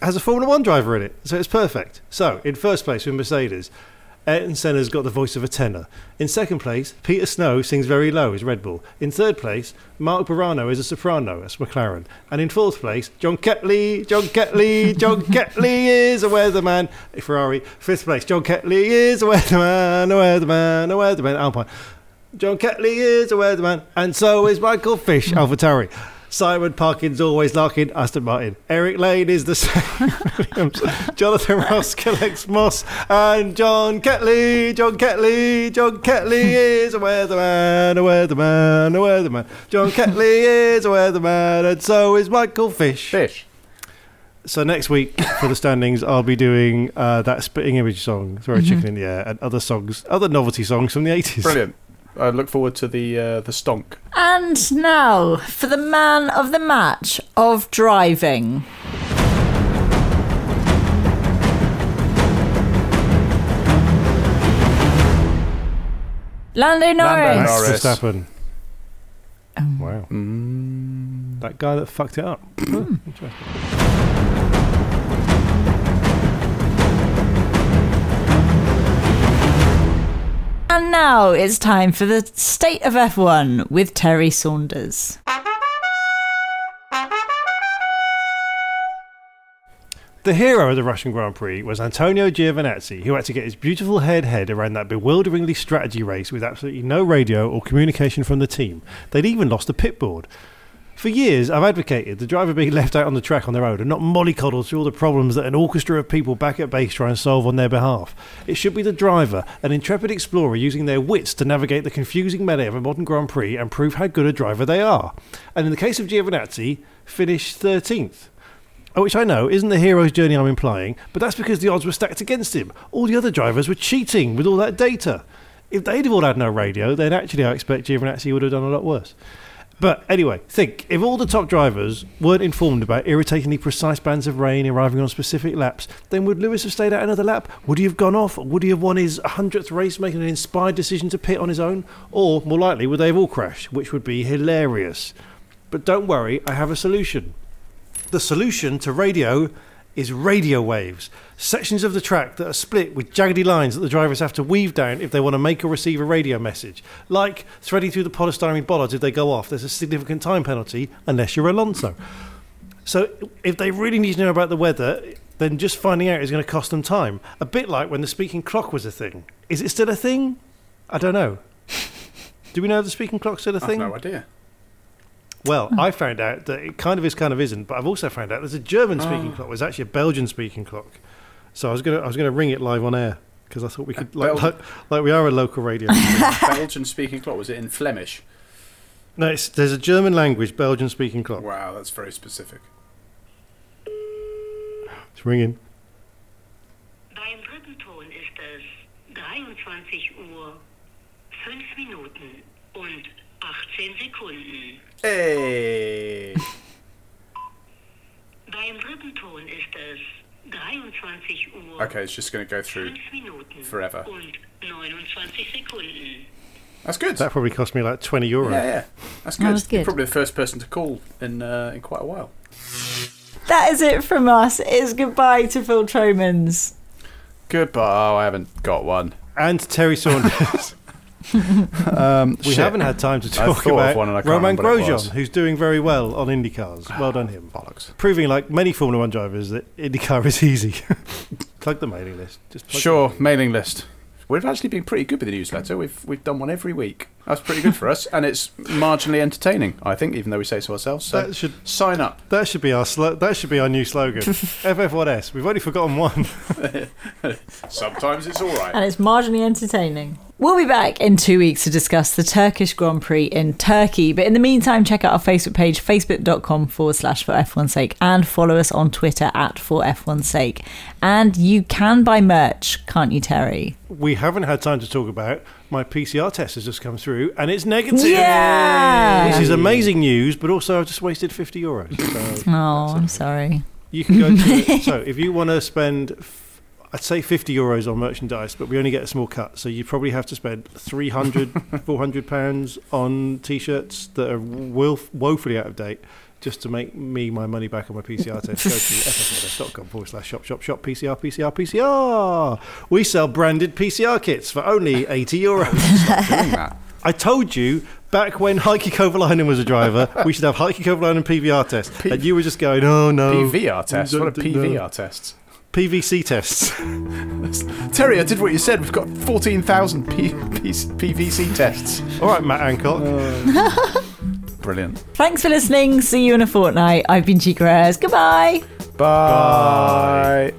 has a Formula One driver in it, so it's perfect. So, in first place with Mercedes, Ayrton Senna's got the voice of a tenor. In second place, Peter Snow sings very low as Red Bull. In third place, Mark Burano is a soprano, that's McLaren. And in fourth place, John Kettley, John Kettley, John Kettley is a weatherman, a Ferrari. Fifth place, John Kettley is a weatherman, a weatherman, a weatherman, Alpine. John Kettley is a weatherman, and so is Michael Fish, AlphaTauri. Simon Parkins always larking Aston Martin. Eric Lane is the same. Williams. Jonathan Ross collects Moss. And John Kettley, John Kettley, John Kettley is a weatherman, a weatherman, a weatherman. John Kettley is a weatherman, and so is Michael Fish. Fish. So next week for the standings, I'll be doing uh, that spitting image song, "Throw a Chicken in the Air," and other songs, other novelty songs from the eighties. Brilliant. I look forward to the uh, the stonk. And now for the man of the match of driving. Lando Norris. Norris. Max Verstappen. Wow. That guy that fucked it up. Oh, interesting. And now it's time for the state of F1 with Terry Saunders. The hero of the Russian Grand Prix was Antonio Giovinazzi, who had to get his beautiful head head around that bewilderingly strategy race with absolutely no radio or communication from the team. They'd even lost a pit board. For years, I've advocated the driver being left out on the track on their own and not mollycoddled through all the problems that an orchestra of people back at base try and solve on their behalf. It should be the driver, an intrepid explorer using their wits to navigate the confusing melee of a modern Grand Prix and prove how good a driver they are. And in the case of Giovinazzi, finished 13th. Oh, Which I know isn't the hero's journey I'm implying, but that's because the odds were stacked against him. All the other drivers were cheating with all that data. If they'd have all had no radio, then actually I expect Giovinazzi would have done a lot worse. But anyway, think if all the top drivers weren't informed about irritatingly precise bands of rain arriving on specific laps, then would Lewis have stayed out another lap? Would he have gone off? Would he have won his 100th race making an inspired decision to pit on his own? Or, more likely, would they have all crashed, which would be hilarious? But don't worry, I have a solution. The solution to radio is radio waves, sections of the track that are split with jaggedy lines that the drivers have to weave down if they want to make or receive a radio message. Like threading through the polystyrene bollards if they go off, there's a significant time penalty unless you're Alonso. So if they really need to know about the weather, then just finding out is going to cost them time. A bit like when the speaking clock was a thing. Is it still a thing? I don't know. Do we know if the speaking clock's still a I have thing? no idea. Well, hmm. I found out that it kind of is, kind of isn't. But I've also found out there's a German-speaking ah. clock. There's actually a Belgian-speaking clock. So I was gonna, I was gonna ring it live on air because I thought we could, like, Belgian- like, like we are a local radio. Belgian speaking clock was it in Flemish? no, it's, there's a German language Belgian-speaking clock. Wow, that's very specific. It's ringing. Beim dritten ist es 23 Uhr 5 Minuten und 18 Sekunden. Hey. Beim dritten Ton ist es 23 Uhr Okay, it's just going to go through. Forever. und 29 Sekunden. That's good. That probably cost me like 20 euro. yeah, yeah, that's good. That was You're probably the first person to call in uh, in quite a while. That is it from us. It's goodbye to Phil Tromans. Goodbye. Oh, I haven't got one. And Terry Saunders. Um, we haven't had time to talk about one and I can't Roman remember what it Grosjean, who's doing very well on IndyCars. Well done him. bollocks. Proving, like many Formula One drivers, that IndyCar is easy. plug the mailing list. Just plug Sure, mailing list. We've actually been pretty good with the newsletter. We've we've done one every week. That's pretty good for us, and it's marginally entertaining. I think, even though we say so ourselves. So That should- sign up. That should be our slo- that should be our new slogan. FF1S. We've only forgotten one. Sometimes it's all right. and it's marginally entertaining. We'll be back in two weeks to discuss the Turkish Grand Prix in Turkey. But in the meantime, check out our Facebook page, facebook.com forward slash for F1 sake, and follow us on Twitter at for F1 sake. And you can buy merch, can't you, Terry? we haven't had time to talk about my PCR test has just come through and it's negative. Yeah! Which is amazing news, but also I've just wasted 50 euros. So Oh, I'm sorry. you can go to So if you want to spend, f- I'd say 50 euros on merchandise, but we only get a small cut. So you probably have to spend 300, 400 pounds on t-shirts that are wo- woefully out of date just to make me my money back on my PCR test. Go to ffs.com forward slash shop shop shop PCR PCR PCR. We sell branded PCR kits for only 80 euros. Oh, doing that. I told you back when Heikki Kovalainen was a driver, we should have Heikki Kovalainen PVR test. and you were just going, oh no. PVR tests. What are No. PVR tests? PVC tests. Terry, I did what you said. We've got 14,000 P- P- PVC tests. All right, Matt Hancock. Uh, Brilliant. Thanks for listening. See you in a fortnight. I've been Chica Ayres. Goodbye. Bye.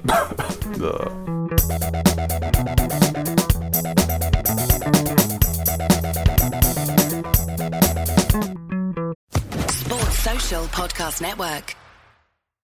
Sports Social Podcast Network.